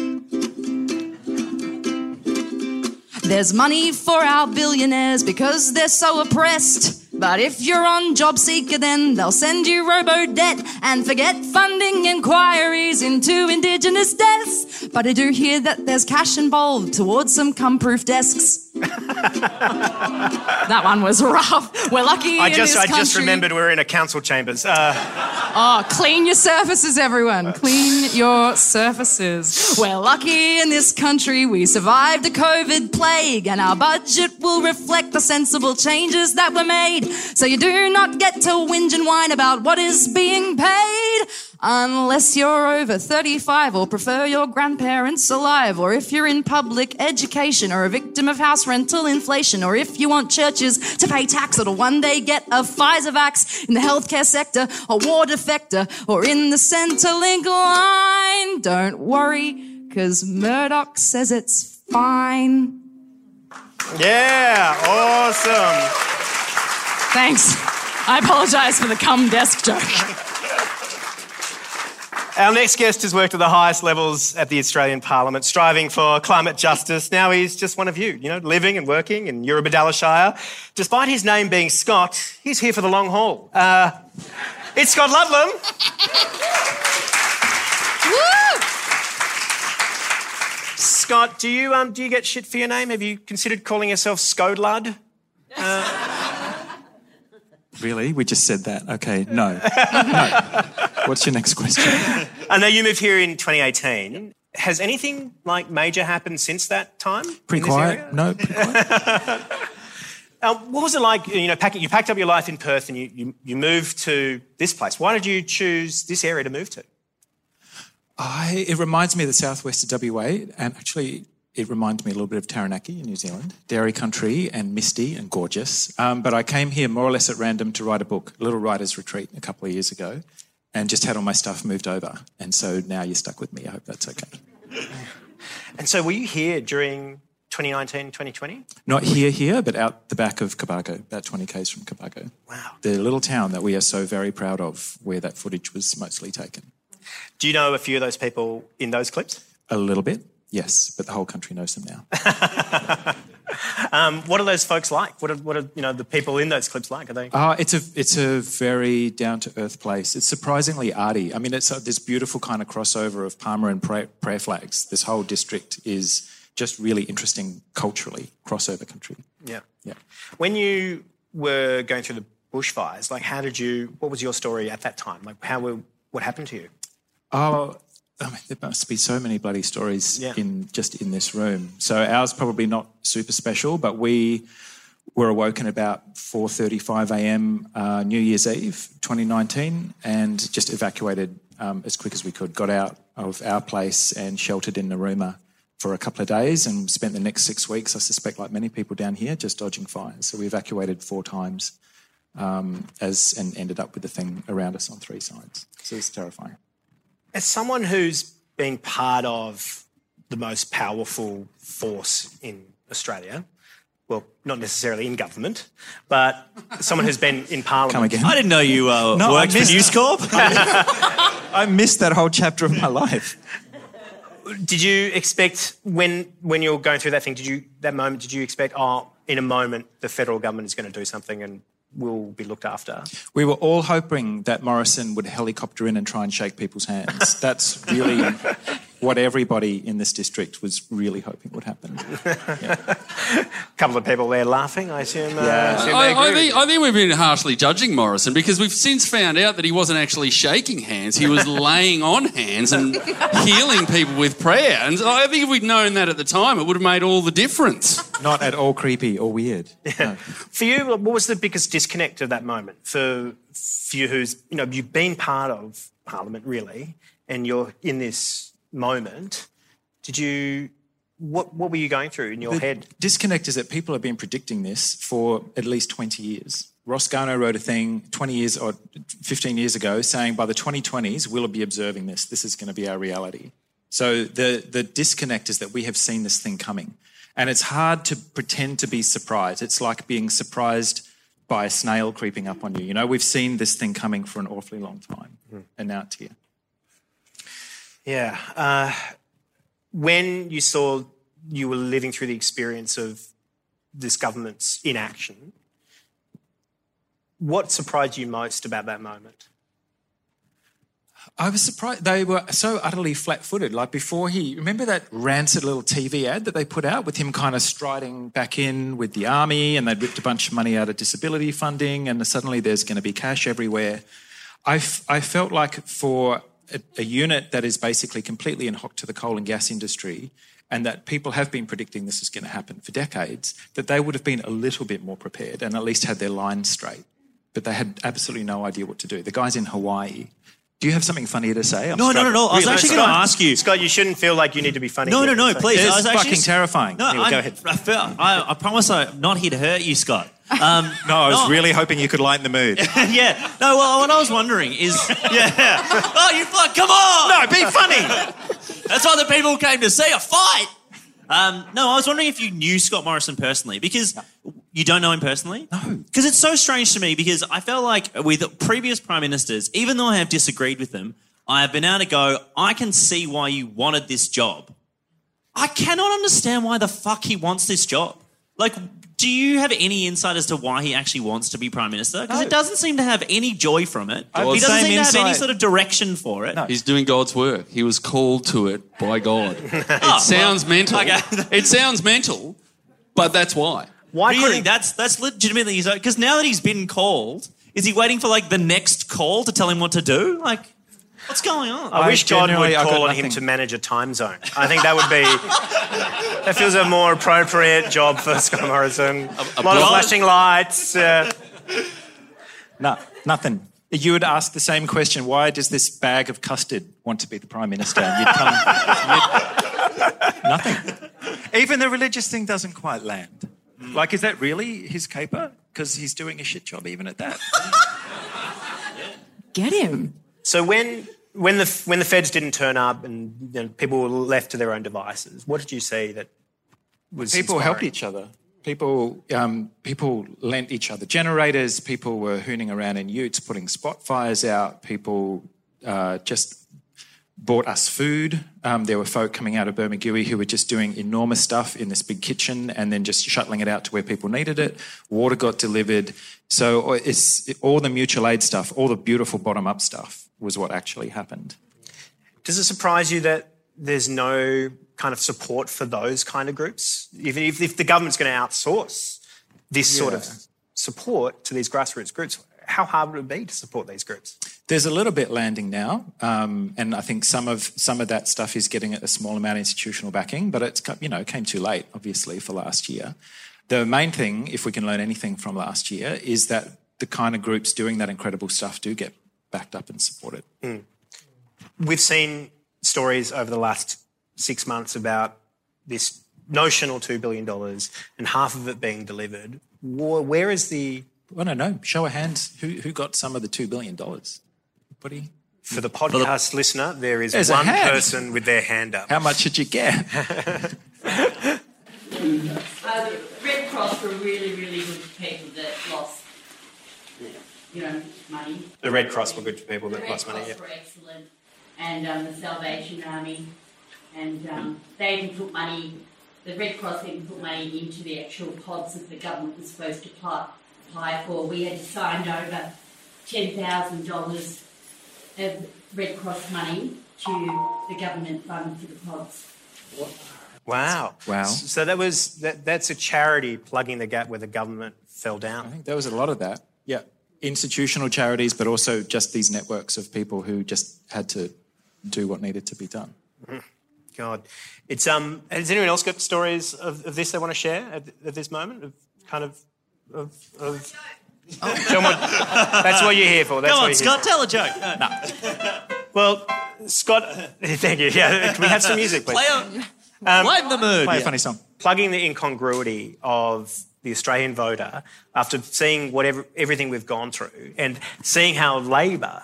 There's money for our billionaires because they're so oppressed. But if you're on job seeker, then they'll send you robo debt and forget funding inquiries into Indigenous deaths. But I do hear that there's cash involved towards some cum proof desks. that one was rough. We're lucky I in just I just remembered we're in a council chambers. Uh, Oh, clean your surfaces, everyone. Clean your surfaces. We're lucky in this country we survived the COVID plague, and our budget will reflect the sensible changes that were made. So you do not get to whinge and whine about what is being paid. Unless you're over 35 or prefer your grandparents alive, or if you're in public education or a victim of house rental inflation, or if you want churches to pay tax or will one day get a Pfizer vax in the healthcare sector, a war defector, or in the Centrelink line. Don't worry, because Murdoch says it's fine. yeah, awesome. Thanks. I apologize for the cum desk joke. Our next guest has worked at the highest levels at the Australian Parliament, striving for climate justice. Now he's just one of you, you know, living and working in Eurobodalla Shire. Despite his name being Scott, he's here for the long haul. Uh, it's Scott Ludlam. Scott, do you um, do you get shit for your name? Have you considered calling yourself Skodlud? Really? We just said that. Okay, no. no. What's your next question? I know you moved here in 2018. Has anything like major happened since that time? Pretty quiet? No, pretty quiet. Uh, what was it like? You know, packing, you packed up your life in Perth and you, you, you moved to this place. Why did you choose this area to move to? I, it reminds me of the southwest of WA, and actually, it reminds me a little bit of Taranaki in New Zealand, dairy country and misty and gorgeous. Um, but I came here more or less at random to write a book, a little writer's retreat a couple of years ago, and just had all my stuff moved over. And so now you're stuck with me. I hope that's okay. And so, were you here during 2019, 2020? Not here, here, but out the back of Cobargo, about 20 k's from Cobargo. Wow. The little town that we are so very proud of, where that footage was mostly taken. Do you know a few of those people in those clips? A little bit, yes, but the whole country knows them now. Um, what are those folks like? What are, what are you know the people in those clips like? Are they? Uh, it's a it's a very down to earth place. It's surprisingly arty. I mean, it's a, this beautiful kind of crossover of Palmer and prayer, prayer flags. This whole district is just really interesting culturally, crossover country. Yeah. Yeah. When you were going through the bushfires, like how did you? What was your story at that time? Like how were, what happened to you? Oh, I mean, there must be so many bloody stories Yeah. in just in this room. So ours probably not super special, but we were awoken about 4:35 a.m. Uh, New Year's Eve, 2019, and just evacuated um, as quick as we could. Got out of our place and sheltered in Narooma for a couple of days, and spent the next six weeks, I suspect, like many people down here, just dodging fires. So we evacuated four times um, as and ended up with the thing around us on three sides. So it's terrifying. As someone who's been part of the most powerful force in Australia, well, not necessarily in government, but someone who's been in Parliament. Come again? I didn't know you uh, No, I worked for missed- News Corp. I missed that whole chapter of my life. Did you expect when when you're going through that thing? Did you that moment? Did you expect? Oh, in a moment, the federal government is going to do something and will be looked after. We were all hoping that Morrison would helicopter in and try and shake people's hands. That's really what everybody in this district was really hoping would happen. A couple of people there laughing. I assume. Uh, Yeah. assume I, I, think, I think we've been harshly judging Morrison because we've since found out that he wasn't actually shaking hands. He was laying on hands and healing people with prayer. And I think if we'd known that at the time, it would have made all the difference. Not at all creepy or weird. No. For you, what was the biggest disconnect of that moment? For, for you, who's you know you've been part of Parliament really, and you're in this moment. Did you? What What were you going through in your The head? disconnect is that people have been predicting this for at least 20 years. Ross Garnaut wrote a thing 20 years or 15 years ago saying by the 2020s, we'll be observing this. This is going to be our reality. So the, the disconnect is that we have seen this thing coming. And it's hard to pretend to be surprised. It's like being surprised by a snail creeping up on you. You know, we've seen this thing coming for an awfully long time. Hmm. And now it's here. Yeah. Uh, when you saw you were living through the experience of this government's inaction, what surprised you most about that moment? I was surprised. They were so utterly flat footed. Like before he, remember that rancid little TV ad that they put out with him kind of striding back in with the army and they'd ripped a bunch of money out of disability funding and suddenly there's going to be cash everywhere. I, f- I felt like for a, a unit that is basically completely in hock to the coal and gas industry and that people have been predicting this is going to happen for decades, that they would have been a little bit more prepared and at least had their lines straight. But they had absolutely no idea what to do. The guy's in Hawaii. Do you have something funnier to say? I'm No, no, no, no. I was struck- actually going to ask you. Scott, you shouldn't feel like you need to be funny. No, here. no, no, So- please. It's I was actually fucking terrifying. No, Anyway, go ahead. I, feel, I, I promise I'm not here to hurt you, Scott. Um, No, I was no. really hoping you could lighten the mood. yeah. No, well, what I was wondering is, yeah. Oh, you fuck! Come on! No, be funny. That's why the people came to see a fight. Um, no, I was wondering if you knew Scott Morrison personally because you don't know him personally. No, because it's so strange to me because I felt like with previous prime ministers, even though I have disagreed with them, I have been able to go. I can see why you wanted this job. I cannot understand why the fuck he wants this job. Like, do you have any insight as to why he actually wants to be prime minister? Because No. it doesn't seem to have any joy from it. Well, he doesn't same seem to have any sort of direction for it. He's doing God's work. He was called to it by God. it Oh, sounds well, mental. okay. it sounds mental, but that's why. Why really? couldn't- That's that's legitimately because now that he's been called, is he waiting for like the next call to tell him what to do? Like, what's going on? I, wish God would genuinely- I've got call on him to manage a time zone. I think that would be. that feels a more appropriate job for Scott Morrison. A, lot of flashing lights. Uh, No, nothing. You would ask the same question why does this bag of custard want to be the Prime Minister? And you'd come. you'd- nothing. Even the religious thing doesn't quite land. Like, is that really his caper? Because he's doing a shit job even at that. Get him. So when when the when the feds didn't turn up and you know, people were left to their own devices, what did you see that was People inspiring? helped each other. People, um, people lent each other generators. People were hooning around in utes, putting spot fires out. People uh, just bought us food. Um, there were folk coming out of Bermagui who were just doing enormous stuff in this big kitchen and then just shuttling it out to where people needed it. Water got delivered. So uh, it's all the mutual aid stuff, all the beautiful bottom up stuff was what actually happened. Does it surprise you that there's no kind of support for those kind of groups? Even if, if the government's going to outsource this sort of support to these grassroots groups, how hard would it be to support these groups? There's a little bit landing now, um, and I think some of some of that stuff is getting a small amount of institutional backing, but it's you know it came too late, obviously, for last year. The main thing, if we can learn anything from last year, is that the kind of groups doing that incredible stuff do get backed up and supported. We've seen stories over the last six months about this notional $2 billion and half of it being delivered. Where is the I don't know. Show of hands. Who who got some of the two billion dollars? Anybody? For the podcast listener, there is There's one person with their hand up. How much did you get? Uh, Red Cross were really, really good people that lost, you know, money. The Red Cross were good to people The that Red lost money. Cross Yeah. were excellent, and um, the Salvation Army, and um, they even put money. The Red Cross even put money into the actual pods that the government was supposed to apply, apply for. We had signed over ten thousand dollars of Red Cross money to the government fund for the pods. Wow. Wow. So that was that, that's a charity plugging the gap where the government fell down. I think there was a lot of that. Yeah. Institutional charities, but also just these networks of people who just had to do what needed to be done. God, it's um. Has anyone else got stories of, of this they want to share at, at this moment? Of kind of of. of Tell 'em what- that's what you're here for. That's Come on, Scott, here tell a joke. No. Well, Scott, thank you. Yeah, can we have some music, please? Play a- lighten the mood. play a Yeah. funny song. Plugging the incongruity of the Australian voter after seeing whatever everything we've gone through and seeing how Labor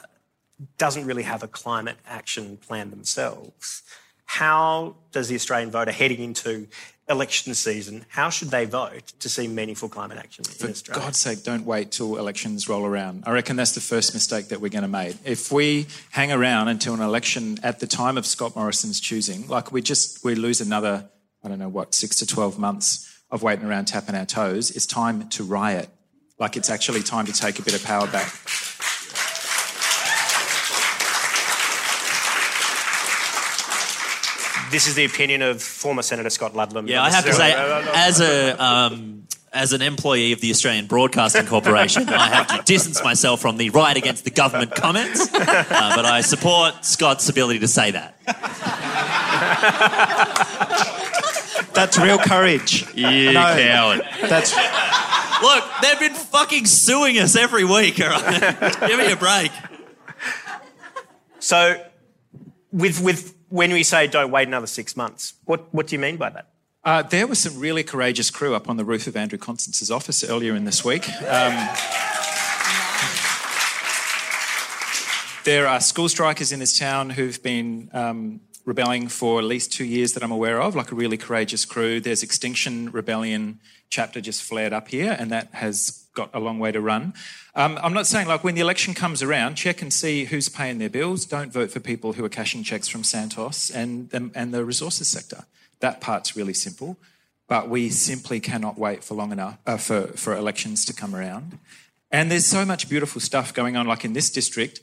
doesn't really have a climate action plan themselves. How does the Australian voter heading into election season, how should they vote to see meaningful climate action in For God's sake, don't wait till elections roll around. I reckon that's the first mistake that we're going to make. If we hang around until an election at the time of Scott Morrison's choosing, like we just we lose another, I don't know what, six to twelve months of waiting around tapping our toes. It's time to riot. Like it's actually time to take a bit of power back. This is the opinion of former Senator Scott Ludlam. Yeah, I have to say, as a um, as an employee of the Australian Broadcasting Corporation, I have to distance myself from the right against the government comments. Uh, but I support Scott's ability to say that. That's real courage. You No, coward. That's Look, they've been fucking suing us every week. All right, give me a break. So, with with when we say don't wait another six months, what what do you mean by that? Uh, there was some really courageous crew up on the roof of Andrew Constance's office earlier in this week. Um, there are school strikers in this town who've been um, rebelling for at least two years that I'm aware of, like a really courageous crew. There's Extinction Rebellion chapter just flared up here, and that has got a long way to run. Um, I'm not saying like when the election comes around, check and see who's paying their bills. Don't vote for people who are cashing checks from Santos and and, and the resources sector. That part's really simple, but we simply cannot wait for long enough uh, for for elections to come around. And there's so much beautiful stuff going on, like in this district.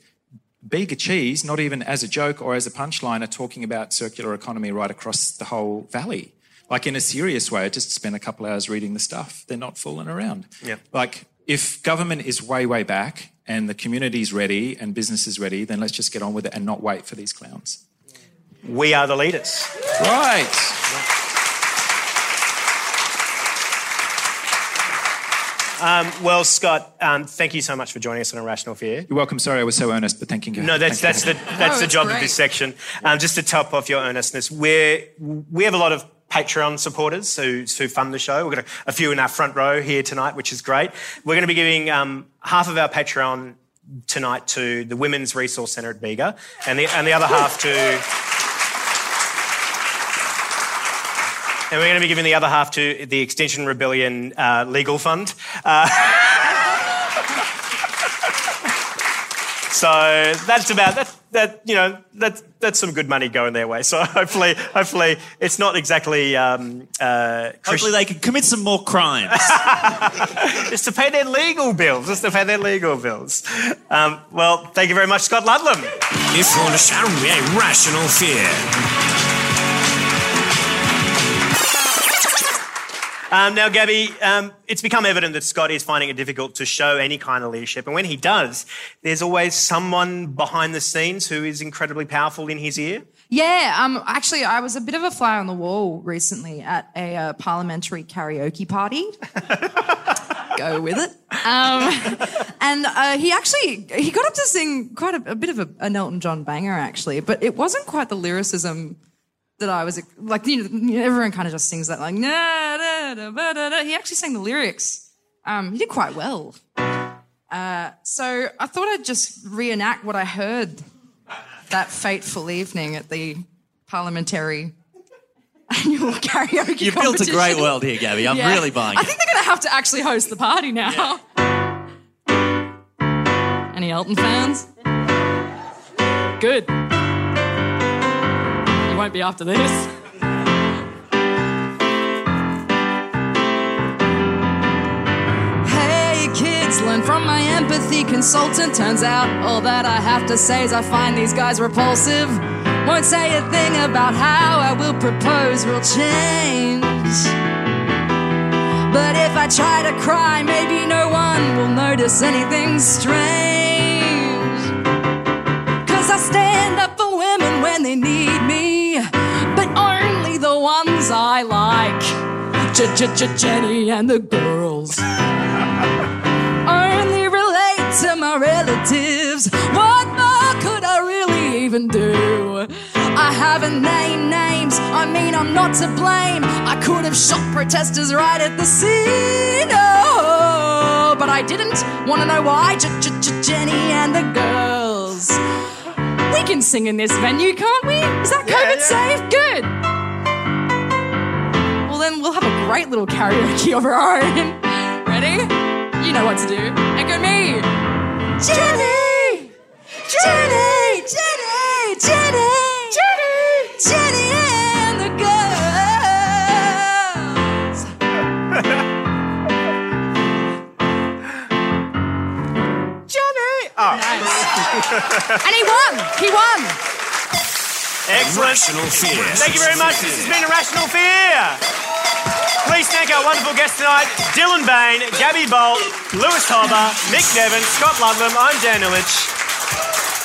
Bega Cheese, not even as a joke or as a punchline, are talking about circular economy right across the whole valley. Like in a serious way, I just spent a couple hours reading the stuff. They're not fooling around. Yeah. Like if government is way, way back and the community's ready and business is ready, then let's just get on with it and not wait for these clowns. We are the leaders. Right. Um, well, Scott, um, thank you so much for joining us on A Rational Fear. You're welcome. Sorry I was so earnest, but thank you. No, that's that's the thank you. that's the it's job of this section. Um, just to top off your earnestness, we we have a lot of Patreon supporters who who fund the show. We've got a, a few in our front row here tonight, which is great. We're going to be giving um, half of our Patreon tonight to the Women's Resource Centre at Bega, and the and the other half to. And we're going to be giving the other half to the Extinction Rebellion uh, Legal Fund. Uh, so that's about that. That you know that that's some good money going their way. So hopefully, hopefully it's not exactly. Um, uh, Hopefully, they can commit some more crimes. just to pay their legal bills. Just to pay their legal bills. Um, well, thank you very much, Scott Ludlam. If you want to shout rational fear. Um, now, Gabbi, um, it's become evident that Scott is finding it difficult to show any kind of leadership. And when he does, there's always someone behind the scenes who is incredibly powerful in his ear. Yeah, um, actually, I was a bit of a fly on the wall recently at a uh, parliamentary karaoke party. Go with it. Um, and uh, he actually he got up to sing quite a, a bit of a, an Elton John banger, actually, but it wasn't quite the lyricism that I was like. You know, everyone kind of just sings that like. Nah, da, da, da, da. He actually sang the lyrics. Um, he did quite well. Uh, so I thought I'd just reenact what I heard that fateful evening at the parliamentary annual karaoke You've built a great world here, Gabbi. I'm Yeah. really buying it. I think they're going to have to actually host the party now. Any Elton fans? Good. Won't be after this. Hey kids, learn from my empathy consultant. Turns out all that I have to say is I find these guys repulsive. Won't say a thing about how I will propose real change. But if I try to cry, maybe no one will notice anything strange. Cause I stand up for women when they need Jenny and the girls. Only relate to my relatives. What more could I really even do? I haven't named names, I mean, I'm not to blame. I could have shot protesters right at the scene. Oh, but I didn't want to know why. Jenny and the girls. We can sing in this venue, can't we? Is that COVID safe? Good. Well, then we'll have a great little karaoke of our own. Ready? You know what to do. Echo me. Jenny! Jenny! Jenny! Jenny! Jenny! Jenny and the girls. Jenny! Oh. and he won! He won! Excellent. Rational Fear. Thank you very much. This has been A Rational Fear. Please thank our wonderful guests tonight Dylan Behan, Gabbi Bolt, Lewis Hobba, Mick Neven, Scott Ludlam. I'm Dan Ilic.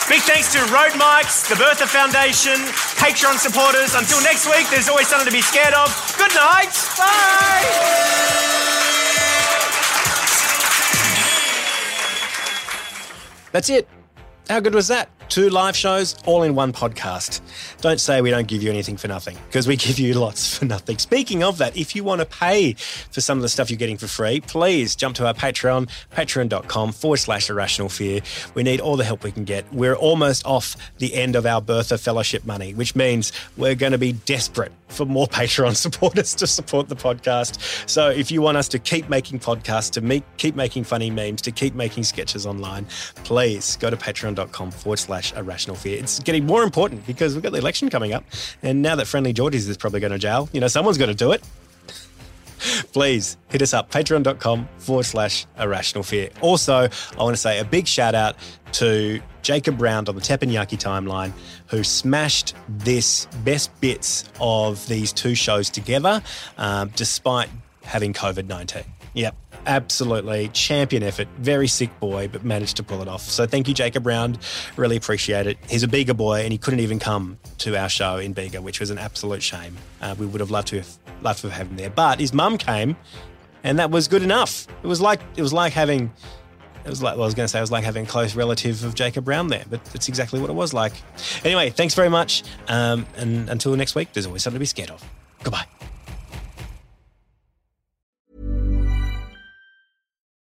Big thanks to Rode Mics, the Bertha Foundation, Patreon supporters. Until next week, there's always something to be scared of. Good night. Bye. That's it. How good was that? Two live shows, all in one podcast. Don't say we don't give you anything for nothing, because we give you lots for nothing. Speaking of that, if you want to pay for some of the stuff you're getting for free, please jump to our Patreon, patreon.com forward slash a rational fear. We need all the help we can get. We're almost off the end of our Bertha Fellowship money, which means we're going to be desperate for more Patreon supporters to support the podcast. So if you want us to keep making podcasts, to keep making funny memes, to keep making sketches online, please go to patreon.com forward slash a rational fear. It's getting more important because we've got the election coming up. And now that Friendlyjordies is probably going to jail, you know, someone's got to do it. Please hit us up, patreon.com forward slash a rational fear. Also, I want to say a big shout out to Jacob Brown on the Teppanyaki timeline, who smashed this best bits of these two shows together um, despite having COVID 19. Yep, absolutely. Champion effort. Very sick boy, but managed to pull it off. So thank you, Jacob Brown. Really appreciate it. He's a Bega boy and he couldn't even come to our show in Bega, which was an absolute shame. Uh, we would have loved to have, loved to have him there. But his mum came and that was good enough. It was like it was like having it was like well, I was going to say it was like having a close relative of Jacob Brown there, but that's exactly what it was like. Anyway, thanks very much, um, and until next week, there's always something to be scared of. Goodbye.